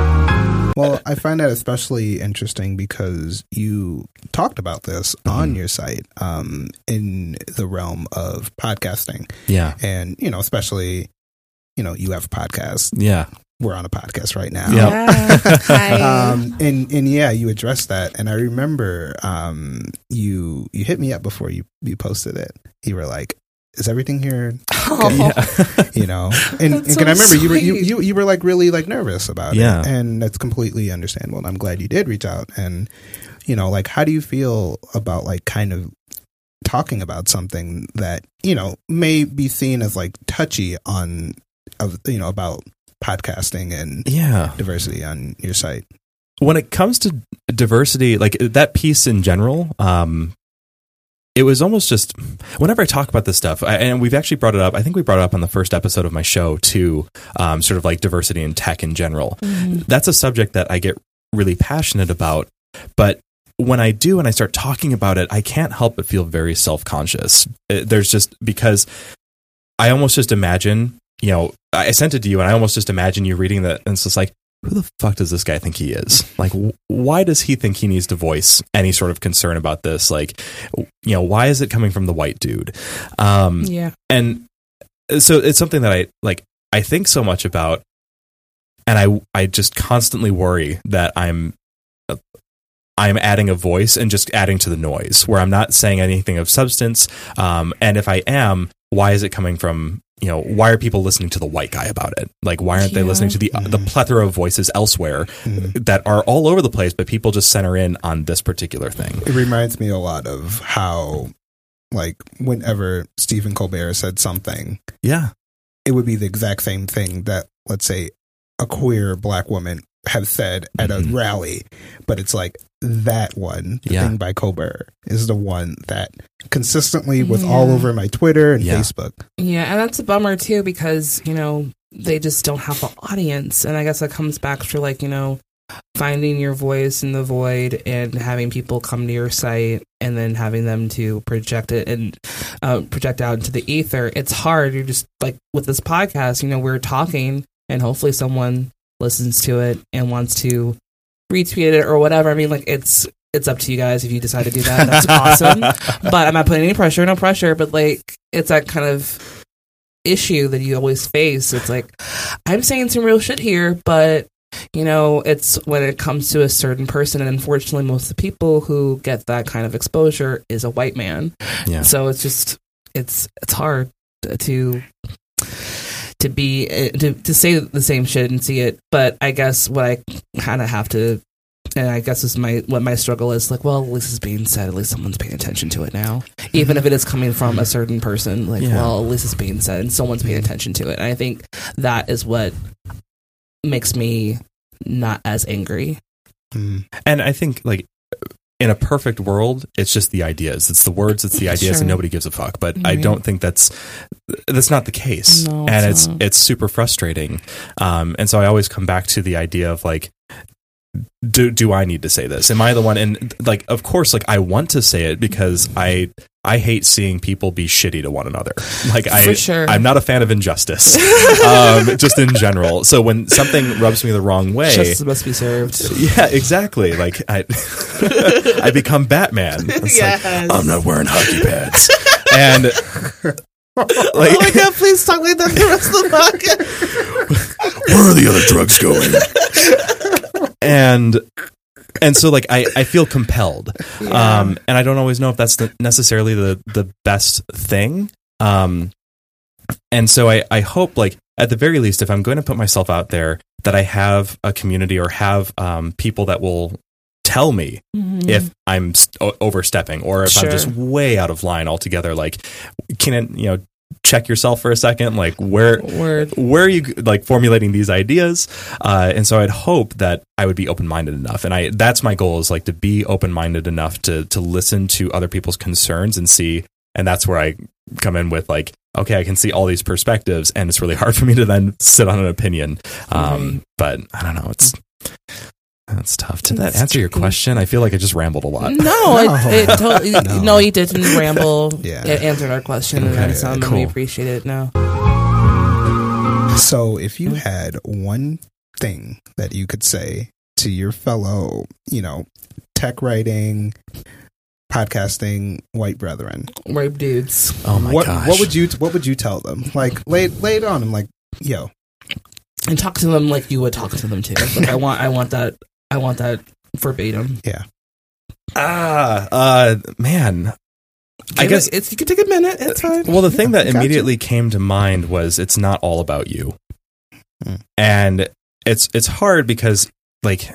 Well, I find that especially interesting because you talked about this on
Mhm.
your site um, in the realm of podcasting.
Yeah.
And, you know, especially, you know, you have a podcast.
Yeah.
We're on a podcast right now.
Yeah.
Yeah.
Um, and and yeah, you addressed that, and I remember um, you you hit me up before you you posted it. You were like, "Is everything here?"
Oh.
Yeah.
You know, and,
That's
and can I
so
remember you were you, you you were like really like nervous about
Yeah.
it, and that's completely understandable. And I'm glad you did reach out, and you know, like, how do you feel about like kind of talking about something that you know may be seen as like touchy on of you know about podcasting and
yeah.
diversity on your site.
when it comes to diversity, like that piece in general, um, it was almost just whenever I talk about this stuff, I, and we've actually brought it up. I think we brought it up on the first episode of my show too. Um, sort of like diversity in tech in general.
Mhm.
That's a subject that I get really passionate about. But when I do and I start talking about it, I can't help but feel very self conscious. There's just because I almost just imagine, you know, I sent it to you and I almost just imagine you reading that and it's just like, who the fuck does this guy think he is? Like, why does he think he needs to voice any sort of concern about this? Like, you know, why is it coming from the white dude? Um,
yeah.
And so it's something that I like, I think so much about. And I, I just constantly worry that I'm I'm adding a voice and just adding to the noise where I'm not saying anything of substance. Um, and if I am, why is it coming from, you know, why are people listening to the white guy about it? Like, why aren't yeah. they listening to the, mm-hmm. the plethora of voices elsewhere mm-hmm. that are all over the place, but people just center in on this particular thing?
It reminds me a lot of how, like, whenever Stephen Colbert said something,
yeah,
it would be the exact same thing that, let's say, a queer black woman have said at a mm-hmm. rally, but it's like that one, the yeah. thing by Colbert, is the one that consistently was yeah. all over my Twitter and yeah. Facebook.
Yeah, and that's a bummer too because you know they just don't have an audience, and I guess that comes back to like you know finding your voice in the void and having people come to your site and then having them to project it and uh, project out into the ether. It's hard. You're just like with this podcast, you know, we're talking and hopefully someone listens to it and wants to retweet it or whatever. I mean, like it's it's up to you guys if you decide to do that. That's awesome. But I'm not putting any pressure, no pressure. But like it's that kind of issue that you always face. It's like I'm saying some real shit here, but you know, it's when it comes to a certain person, and unfortunately, most of the people who get that kind of exposure is a white man. Yeah. So it's just it's it's hard to to be uh, to to say the same shit and see it. But I guess what I kind of have to, and I guess is my what my struggle is like. Well, at least it's being said. At least someone's paying attention to it now, even if it is coming from a certain person. Like, yeah. well, at least it's being said, and someone's paying attention to it. And I think that is what makes me not as angry.
Mm. And I think like in a perfect world, it's just the ideas. It's the words, it's the ideas, sure. and nobody gives a fuck. But mm-hmm. I don't think that's that's not the case, no, and it's it's, it's super frustrating. Um, and so I always come back to the idea of like, do do I need to say this? Am I the one? And like, of course, like I want to say it because I I hate seeing people be shitty to one another. Like I,
sure.
I'm not a fan of injustice, um, just in general. So when something rubs me the wrong way,
justice must be served.
Yeah, exactly. Like I, I become Batman. It's yes. like I'm not wearing hockey pads, and
like, oh my god! Please talk like that the rest of the
podcast. Where are the other drugs going? and and so like I, I feel compelled yeah. um and i don't always know if that's the, necessarily the the best thing um and so i i hope like at the very least if i'm going to put myself out there that i have a community or have um people that will tell me mm-hmm. if i'm st- overstepping or if sure. i'm just way out of line altogether like can it you know check yourself for a second like where Word. where are you like formulating these ideas uh, and so i'd hope that i would be open-minded enough and i that's my goal is like to be open-minded enough to to listen to other people's concerns and see and that's where i come in with like okay i can see all these perspectives and it's really hard for me to then sit on an opinion um, mm-hmm. but i don't know it's that's tough. Did that answer your question? I feel like I just rambled a lot.
No, no. It, it totally, no. no. you didn't ramble. yeah. It answered our question, okay, and some, cool. we appreciate it now.
So, if you had one thing that you could say to your fellow, you know, tech writing, podcasting white brethren,
white dudes,
oh my
what,
gosh,
what would you what would you tell them? Like, lay lay it on them, like, yo,
and talk to them like you would talk to them too. Like I want, I want that I want that verbatim.
Yeah.
Ah, uh, man.
Give I guess it, it's you can take a minute. It's fine.
Well, the thing that immediately you. came to mind was it's not all about you, hmm. and it's it's hard because like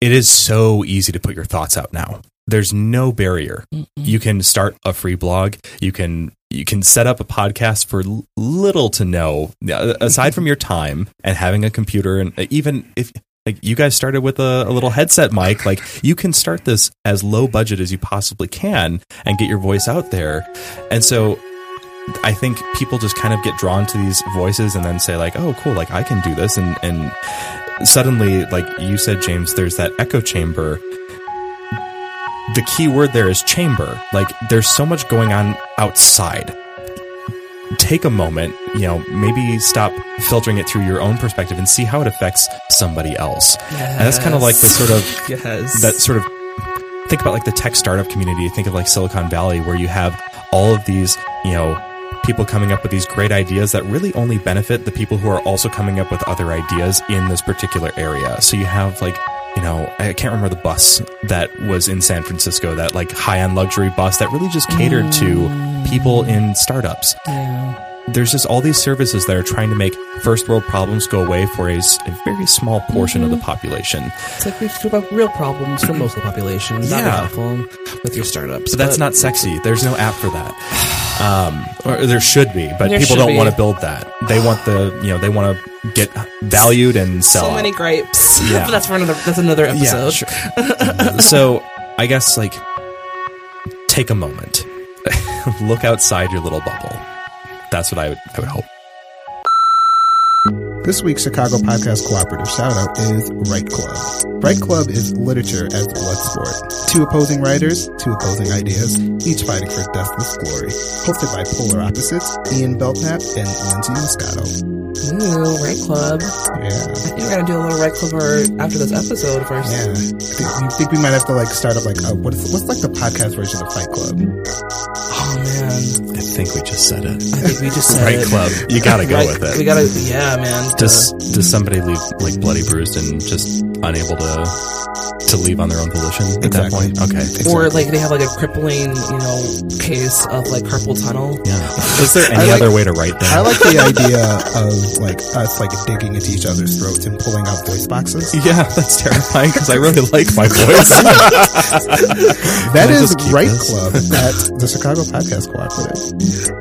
it is so easy to put your thoughts out now. There's no barrier. Mm-mm. You can start a free blog. You can you can set up a podcast for little to no aside from your time and having a computer and even if like you guys started with a, a, little headset mic like you can start this as low budget as you possibly can and get your voice out there and so i think people just kind of get drawn to these voices and then say like oh cool like i can do this and and suddenly, like you said, James, there's that echo chamber. The key word there is chamber. Like there's so much going on outside. Take a moment, you know, maybe stop filtering it through your own perspective and see how it affects somebody else. And that's kind of like the sort of
yes.
that sort of think about like the tech startup community. Think of like Silicon Valley, where you have all of these, you know, people coming up with these great ideas that really only benefit the people who are also coming up with other ideas in this particular area. So you have like, you know, I can't remember the bus that was in San Francisco, that like high end luxury bus that really just catered to mm. people in startups.
yeah.
There's just all these services that are trying to make first world problems go away for a very small portion of the mm-hmm. population.
It's like we should talk about real problems for most of the population. That
Yeah.
helpful with your startups.
But that's not sexy. There's no app for that. Um, or there should be, but
There
people
should
don't
be.
want to build that. They want the, you know, they want to get valued and sell.
so
out.
many gripes.
Yeah.
but that's for another. That's another episode.
sure. so I guess like take a moment, look outside your little bubble. That's what I would, I would hope.
This week's Chicago Podcast Cooperative shout out is Write Club. Write Club is literature as blood sport. Two opposing writers, two opposing ideas, each fighting for deathless glory. Hosted by Polar Opposites, Ian Belknap and Lindsay Muscato.
Ooh, write club.
Yeah.
I think we're gonna do a little write club after this episode first.
Yeah. I think, we might have to like start up like a, what is, what's like the podcast version of Fight Club?
Oh man,
I think we just said it.
I think we just said
Right
it.
club. You gotta go
Right-
with it.
We gotta. Yeah, man.
Does does somebody leave like bloody bruised and just unable to to leave on their own volition at that point? Okay.
or like they have like a crippling, you know, case of like carpal tunnel.
Yeah. Is there any
like-
other way to write that?
I like the idea of like us like digging into each other's throats and pulling out voice boxes.
Yeah, that's terrifying because I really like my voice.
That
Can I
is
just keep
Right
this?
Club at the Chicago Podcast Cooperative.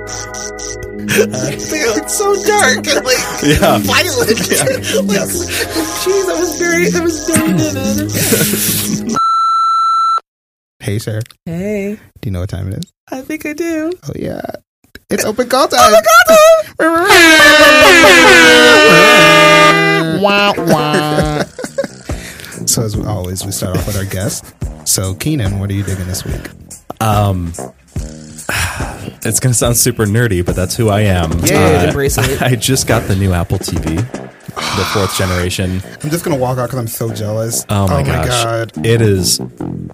it's so dark and like
Yeah.
violent. like, jeez, that was very, that was very vivid.
Hey, sir.
hey,
Do you know what time it is?
I think I do.
Oh yeah, it's open call time.
Wah, wah.
so as always, we start off with our guest. So Keenan, what are you digging this week?
Um, it's gonna sound super nerdy, but that's who I am.
Yeah, embrace it.
I just got the new Apple TV, the fourth generation.
I'm just gonna walk out because I'm so jealous.
Oh my, gosh,
god!
it is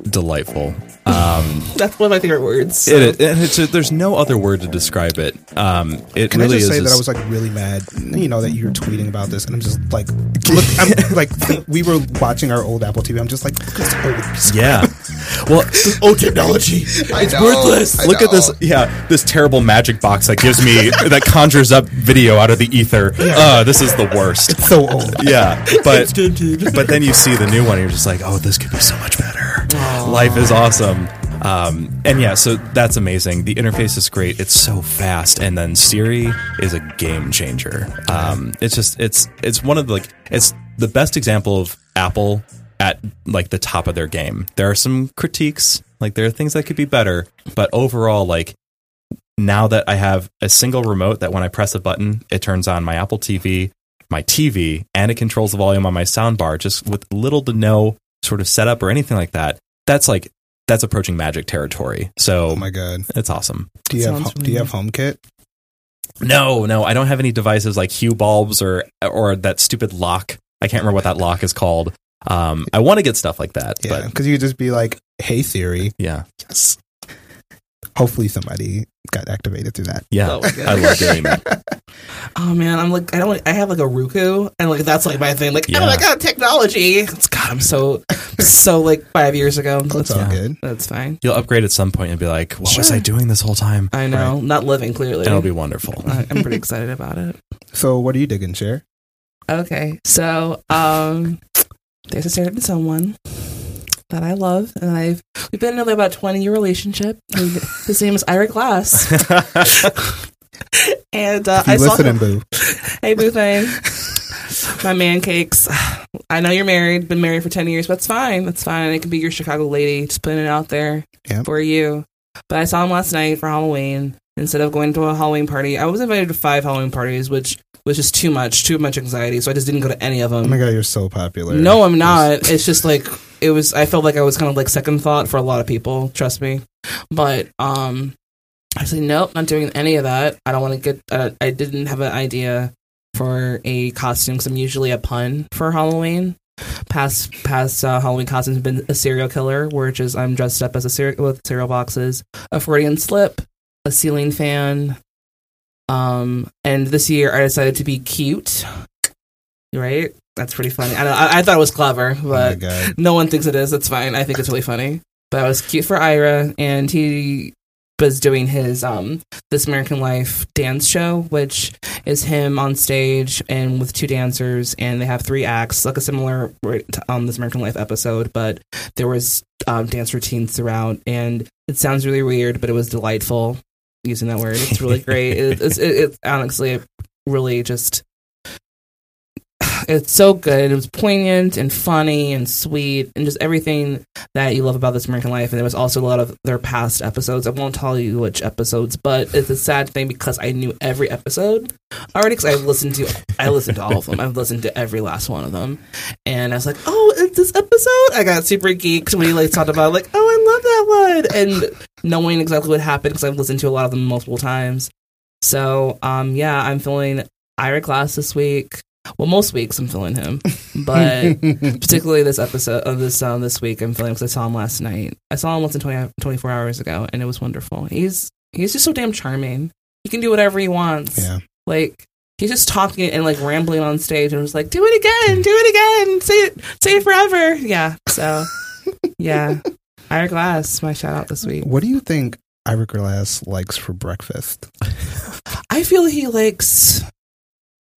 delightful. Um,
That's one of my favorite words. so-
it is, and it's there's no other word to describe it. Um, it
Can
really
I just
is.
say that I was like really mad, you know, that you were tweeting about this, and I'm just like, look, I'm like, we were watching our old Apple TV. I'm just like, look at this old
yeah. Well,
old technology, it's
know,
worthless.
I
Look at this, yeah, this terrible magic box that gives me that conjures up video out of the ether. Uh, this is the worst.
so old.
Yeah, but but then you see the new one, and you're just like, oh, this could be so much better. Life is awesome. Um, and yeah, so that's amazing. The interface is great. It's so fast, and then Siri is a game changer. Um, it's just it's it's one of the like it's the best example of Apple at like the top of their game. There are some critiques, like there are things that could be better, but overall, like now that I have a single remote that when I press a button, it turns on my Apple TV, my TV, and it controls the volume on my soundbar just with little to no sort of setup or anything like that. That's like that's approaching magic territory. So
Oh my god!
it's awesome.
Do you have
Sounds
Do you have HomeKit?
No, no, I don't have any devices like Hue bulbs or or that stupid lock. I can't remember what that lock is called. Um, I want to get stuff like that,
Yeah,
but
because you just be like, "Hey Siri."
yeah,
Yes. Hopefully, somebody got activated through that.
yeah,
Oh.
I love doing that.
Oh man, I'm like I don't. I have like a Roku, and like that's like my thing. Like
Yeah.
oh my god, technology. It's God, I'm so so like five years ago.
That's all
Yeah.
good.
That's fine.
You'll upgrade at some point and be like, "What was I doing this whole time?"
I know, not living clearly.
And it'll be wonderful.
I- I'm pretty excited about it.
So, what are you digging, Cher?
Okay, so um, there's a certain someone that I love, and I've we've been in about 20 year relationship. His name is Ira Glass, and uh, I saw him.
boo.
Hey, Boo Thing. My man cakes. I know you're married, been married for 10 years, but it's fine. That's fine. It can be your Chicago lady. Just putting it out there
Yep.
for you. But I saw him last night for Halloween. Instead of going to a Halloween party, I was invited to five Halloween parties, which was just too much, too much anxiety. So I just didn't go to any of them.
Oh my god, you're so popular.
No, I'm not. It's just like it was. I felt like I was kind of like second thought for a lot of people. Trust me. But um, I said nope, not doing any of that. I don't want to get. Uh, I didn't have an idea for a costume because I'm usually a pun for Halloween. Past past uh, Halloween costumes have been a serial killer, which is I'm dressed up as a cereal with cereal boxes, a Freudian slip, a ceiling fan. Um, and this year I decided to be cute. Right? That's pretty funny. I, I, I thought it was clever,
Oh
but
god.
no one thinks it is. It's fine. I think it's really funny. But I was cute for Ira, and he was doing his um this American Life dance show, which is him on stage and with two dancers, and they have three acts, like a similar um this American Life episode, but there was um, dance routines throughout, and it sounds really weird, but it was delightful using that word. It's really great. It, it's it, it's honestly really just it's so good. It was poignant and funny and sweet and just everything that you love about this American Life. And there was also a lot of their past episodes. I won't tell you which episodes, but it's a sad thing because I knew every episode already because I've listened to I listened to all of them. I've listened to every last one of them, and I was like, oh, it's this episode. I got super geeked when he like talked about like, oh, I love that one, and knowing exactly what happened because I've listened to a lot of them multiple times. So, um, yeah, I'm feeling Ira Glass this week. Well, most weeks I'm feeling him, but particularly this episode of this um, this week I'm feeling because I saw him last night. I saw him less than 20, 24 hours ago, and it was wonderful. He's he's just so damn charming. He can do whatever he wants.
Yeah.
Like he's just talking and like rambling on stage, and was like, "Do it again, do it again, say it, say it forever." Yeah. So, yeah, Ira Glass, my shout out this week.
What do you think Ira Glass likes for breakfast?
I feel he likes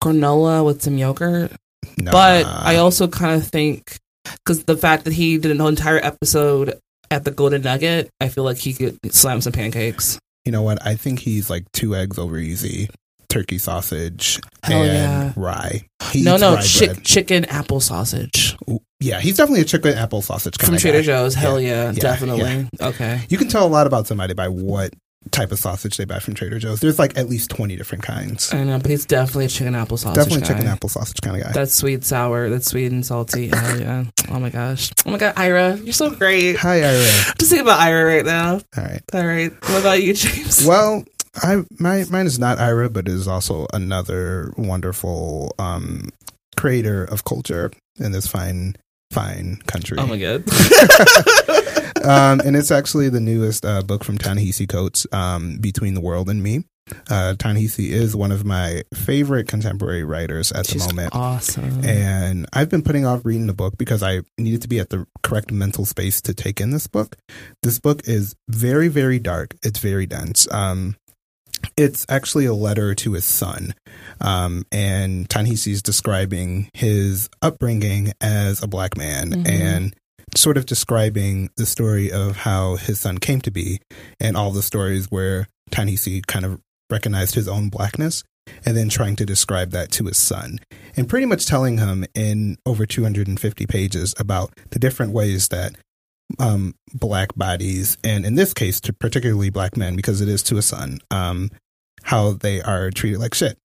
granola with some yogurt.
Nah.
But I also kind of think because the fact that he did an entire episode at the Golden Nugget, I feel like he could slam some pancakes.
you know what? I think he's like two eggs over easy, turkey sausage,
Hell
and
yeah.
rye. He
no, no,
bread.
chicken apple sausage
Ooh, Yeah, he's definitely a chicken apple sausage kind
from
of
Trader
guy.
Joe's. Hell
Yeah,
yeah,
yeah,
definitely. Okay.
You can tell a lot about somebody by what type of sausage they buy from Trader Joe's. There's like at least 20 different kinds.
I know, but he's definitely a chicken apple sausage.
Definitely
guy.
chicken apple sausage kind of guy.
That's sweet, sour. That's sweet and salty. Hell yeah. Oh my gosh. Oh my god, Ira, you're so great.
Hi, Ira.
Just think about Ira right now.
All right.
All right. What about you, James?
Well, I my mine is not Ira, but is also another wonderful um, creator of culture in this fine fine country.
Oh my god.
um, and it's actually the newest uh, book from Ta-Nehisi Coates, um, Between the World and Me. Uh, Ta-Nehisi is one of my favorite contemporary writers at
She's
the moment.
awesome.
And I've been putting off reading the book because I needed to be at the correct mental space to take in this book. This book is very, very dark. It's very dense. Um, it's actually a letter to his son. Um, and Ta-Nehisi is describing his upbringing as a black man
Mhm.
and sort of describing the story of how his son came to be and all the stories where Ta-Nehisi kind of recognized his own blackness and then trying to describe that to his son and pretty much telling him in over 250 pages about the different ways that um, black bodies, and in this case, to particularly black men, because it is to a son, um, how they are treated like shit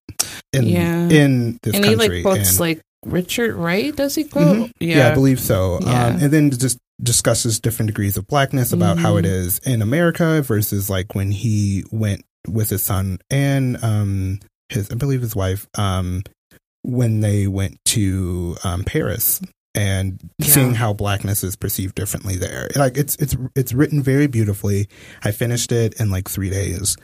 in
Yeah.
in this
and he
country.
like quotes
and,
like Richard Wright, does he quote?
Mhm. yeah. I believe so.
Yeah.
Um, and then just discusses different degrees of blackness about how it
Mhm.
is in America versus like when he went with his son and um, his, I believe his wife, um, when they went to um, Paris and
Yeah.
seeing how blackness is perceived differently there. Like it's it's it's written very beautifully. I finished it in like three days,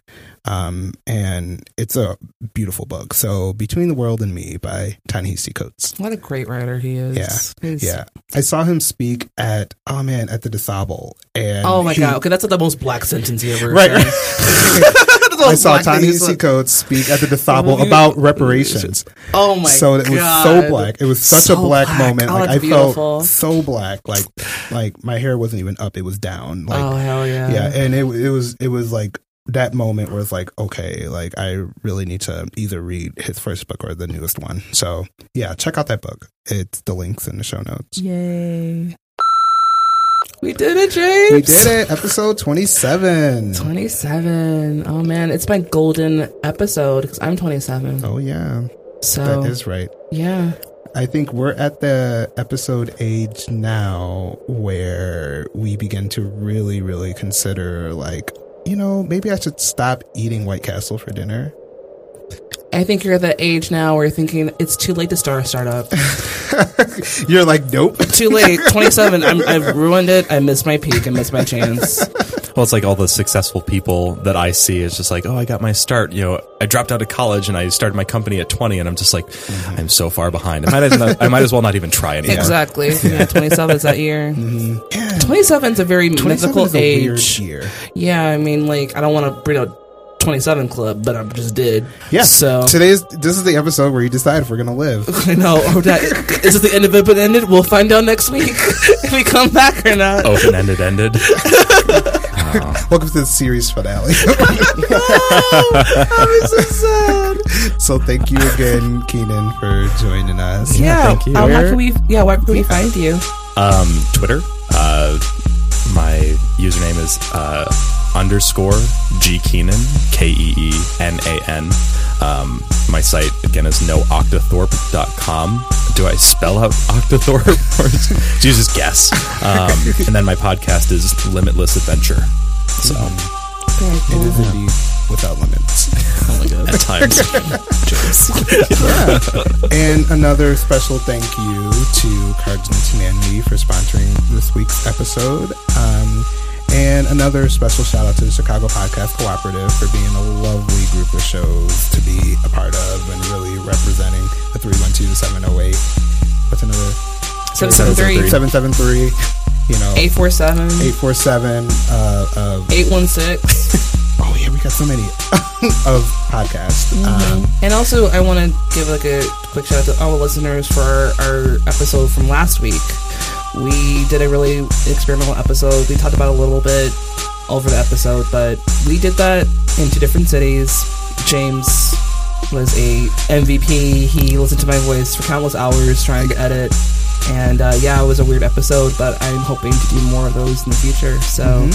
um, and it's a beautiful book. So, Between the World and Me by Ta-Nehisi Coates.
What a great writer he is.
Yeah.
He's-
Yeah, I saw him speak at oh man at the DuSable, and
Oh my
he-
god. Okay, that's the most black sentence he ever
Right.
said. That's the
I saw
black thing he
Ta-Nehisi
said.
Coates speak at the DuSable about reparations.
Oh my god.
so it was
god.
so black. It was such
So
a black,
black.
moment.
Oh,
like I
beautiful.
felt so black. Like like my hair wasn't even up; it was down. Oh, like
oh hell yeah.
yeah, and it it was it was like that moment where it's like okay, like I really need to either read his first book or the newest one. So yeah, check out that book. It's the links in the show notes.
Yay. We did it, James.
We did it, episode twenty seven.
27. Oh man, it's my golden episode because I'm 27.
Oh yeah,
So
that is right.
yeah,
I think we're at the episode age now where we begin to really, really consider like, you know, maybe I should stop eating White Castle for dinner.
I think you're at that age now where you're thinking it's too late to start a startup.
You're like, nope.
too late. 27. I'm, I've ruined it. I missed my peak. I missed my chance.
Well, it's like all the successful people that I see is just like, oh, I got my start. You know, I dropped out of college and I started my company at 20, and I'm just like, mm-hmm. I'm so far behind. I might, as not, I might as well not even try anymore.
Exactly. Yeah, 27 is that year. Mm-hmm.
Yeah.
27 is a very
27
mythical
is a weird
age.
year.
Yeah, I mean, like, I don't want to bring out 27 club, but I just did.
Yeah.
So,
Today's this is the episode where you decide if we're gonna live.
I know. Oh, that, is it the end of it but ended? We'll find out next week if we come back or not.
Open ended ended.
Welcome to the series finale.
I'm so sad.
so thank you again, Keenan, for joining us.
Yeah.
thank you.
Um, how
Where-
can we? Yeah. Where can we find you?
Um, Twitter. Uh, my username is uh, underscore G Keenan K E E N A N. Um, my site again is nooctathorpe.com. Do I spell out Octathorpe or do you just guess? Um, and then my podcast is Limitless Adventure. So
Very
It
cool.
is indeed without limits.
Oh my god.
at times,
And another special thank you to Cards Against Humanity for sponsoring this week's episode. Um, and another special shout out to the Chicago Podcast Cooperative for being a lovely group of shows to be a part of and really representing the 312 708. What's another?
773
773. You know,
847
847 uh, of
816.
oh yeah we got so many of podcasts um,
And also, I want to give like a quick shout out to all the listeners for our, our episode from last week. We did a really experimental episode. We talked about a little bit over the episode, but we did that in two different cities. James was a MVP. He listened to my voice for countless hours trying to edit. And uh, yeah, it was a weird episode, but I'm hoping to do more of those in the future. So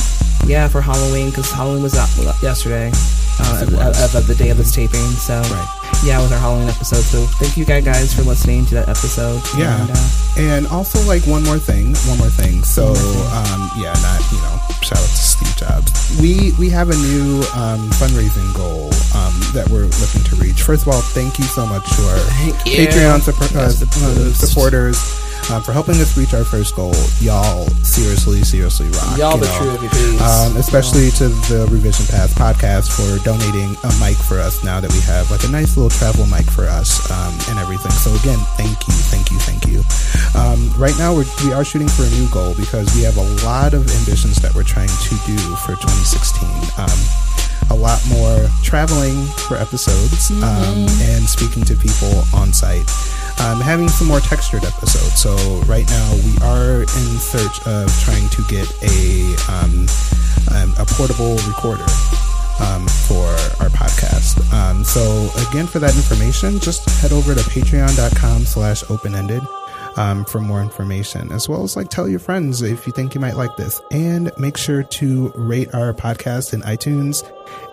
yeah, for Halloween, because Halloween was out yesterday, uh,
was.
of, of the day of this taping. So
Right.
Yeah, it was our Halloween episode. So thank you guys for listening to that episode.
Yeah.
And, uh,
and also like one more thing one more thing so um, yeah not you know shout out to steve jobs we we have a new um, fundraising goal um, that we're looking to reach first of all thank you so much to our
Thank
patreon uh,
That's the
uh, um, for helping us reach our first goal y'all seriously seriously rock
y'all
you
the
know.
true MVPs.
um, especially to the Revision Path podcast for donating a mic for us now that we have like a nice little travel mic for us um, and everything. So again, thank you, thank you, thank you. Um, right now, we're, we are shooting for a new goal because we have a lot of ambitions that we're trying to do for 2016. Um, a lot more traveling for episodes um, and speaking to people on site. Um, having some more textured episodes. So right now we are in search of trying to get a um, um, a portable recorder um, for our podcast. Um, so again, for that information, just head over to patreon.com slash open-ended um, for more information, as well as like tell your friends if you think you might like this. And make sure to rate our podcast in iTunes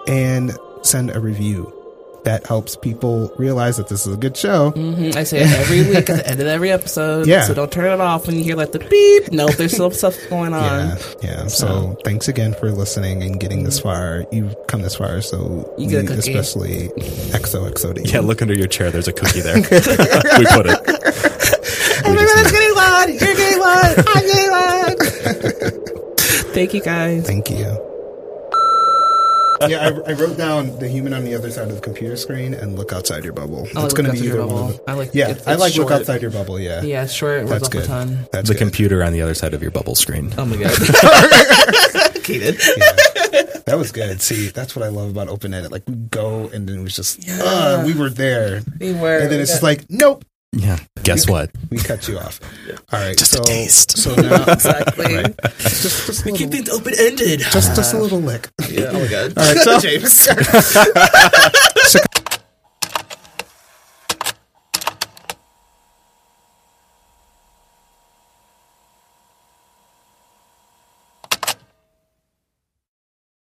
and send a review. That helps people realize that this is a good show.
Mhm, I say it every week at the end of every episode.
Yeah.
So don't turn it off when you hear like the beep. No, there's still stuff going on.
Yeah, yeah. So thanks again for listening and getting this far. You've come this far, so
You get a
we
cookie.
especially XOXO to you.
yeah, look under your chair. There's a cookie there. we put it. We just
getting one. You're getting one. I'm getting one. Thank you guys.
Thank you. Yeah, I, I wrote down the human on the other side of the computer screen and look outside your bubble.
I
it's
like
going to
look
be
outside your
either one.
bubble.
Of the,
I like.
yeah,
it's-
I
it's
like look outside your bubble. Yeah,
Yeah, it's short. It
that's good.
a.
That's
the
good.
computer on the other side of your bubble screen.
Oh my god. Keaton.
Yeah. That was good. See, that's what I love about Open Ended. Like we go and then it was just, uh, we were there,
We were.
and then
we
it's just
got-
like, nope,
Yeah. Guess what?
we cut you off. All right,
Just a taste.
so now
exactly.
Right. just just a little,
things open ended.
just just a little lick.
Yeah. Oh my god.
All right, so
James.
Chicago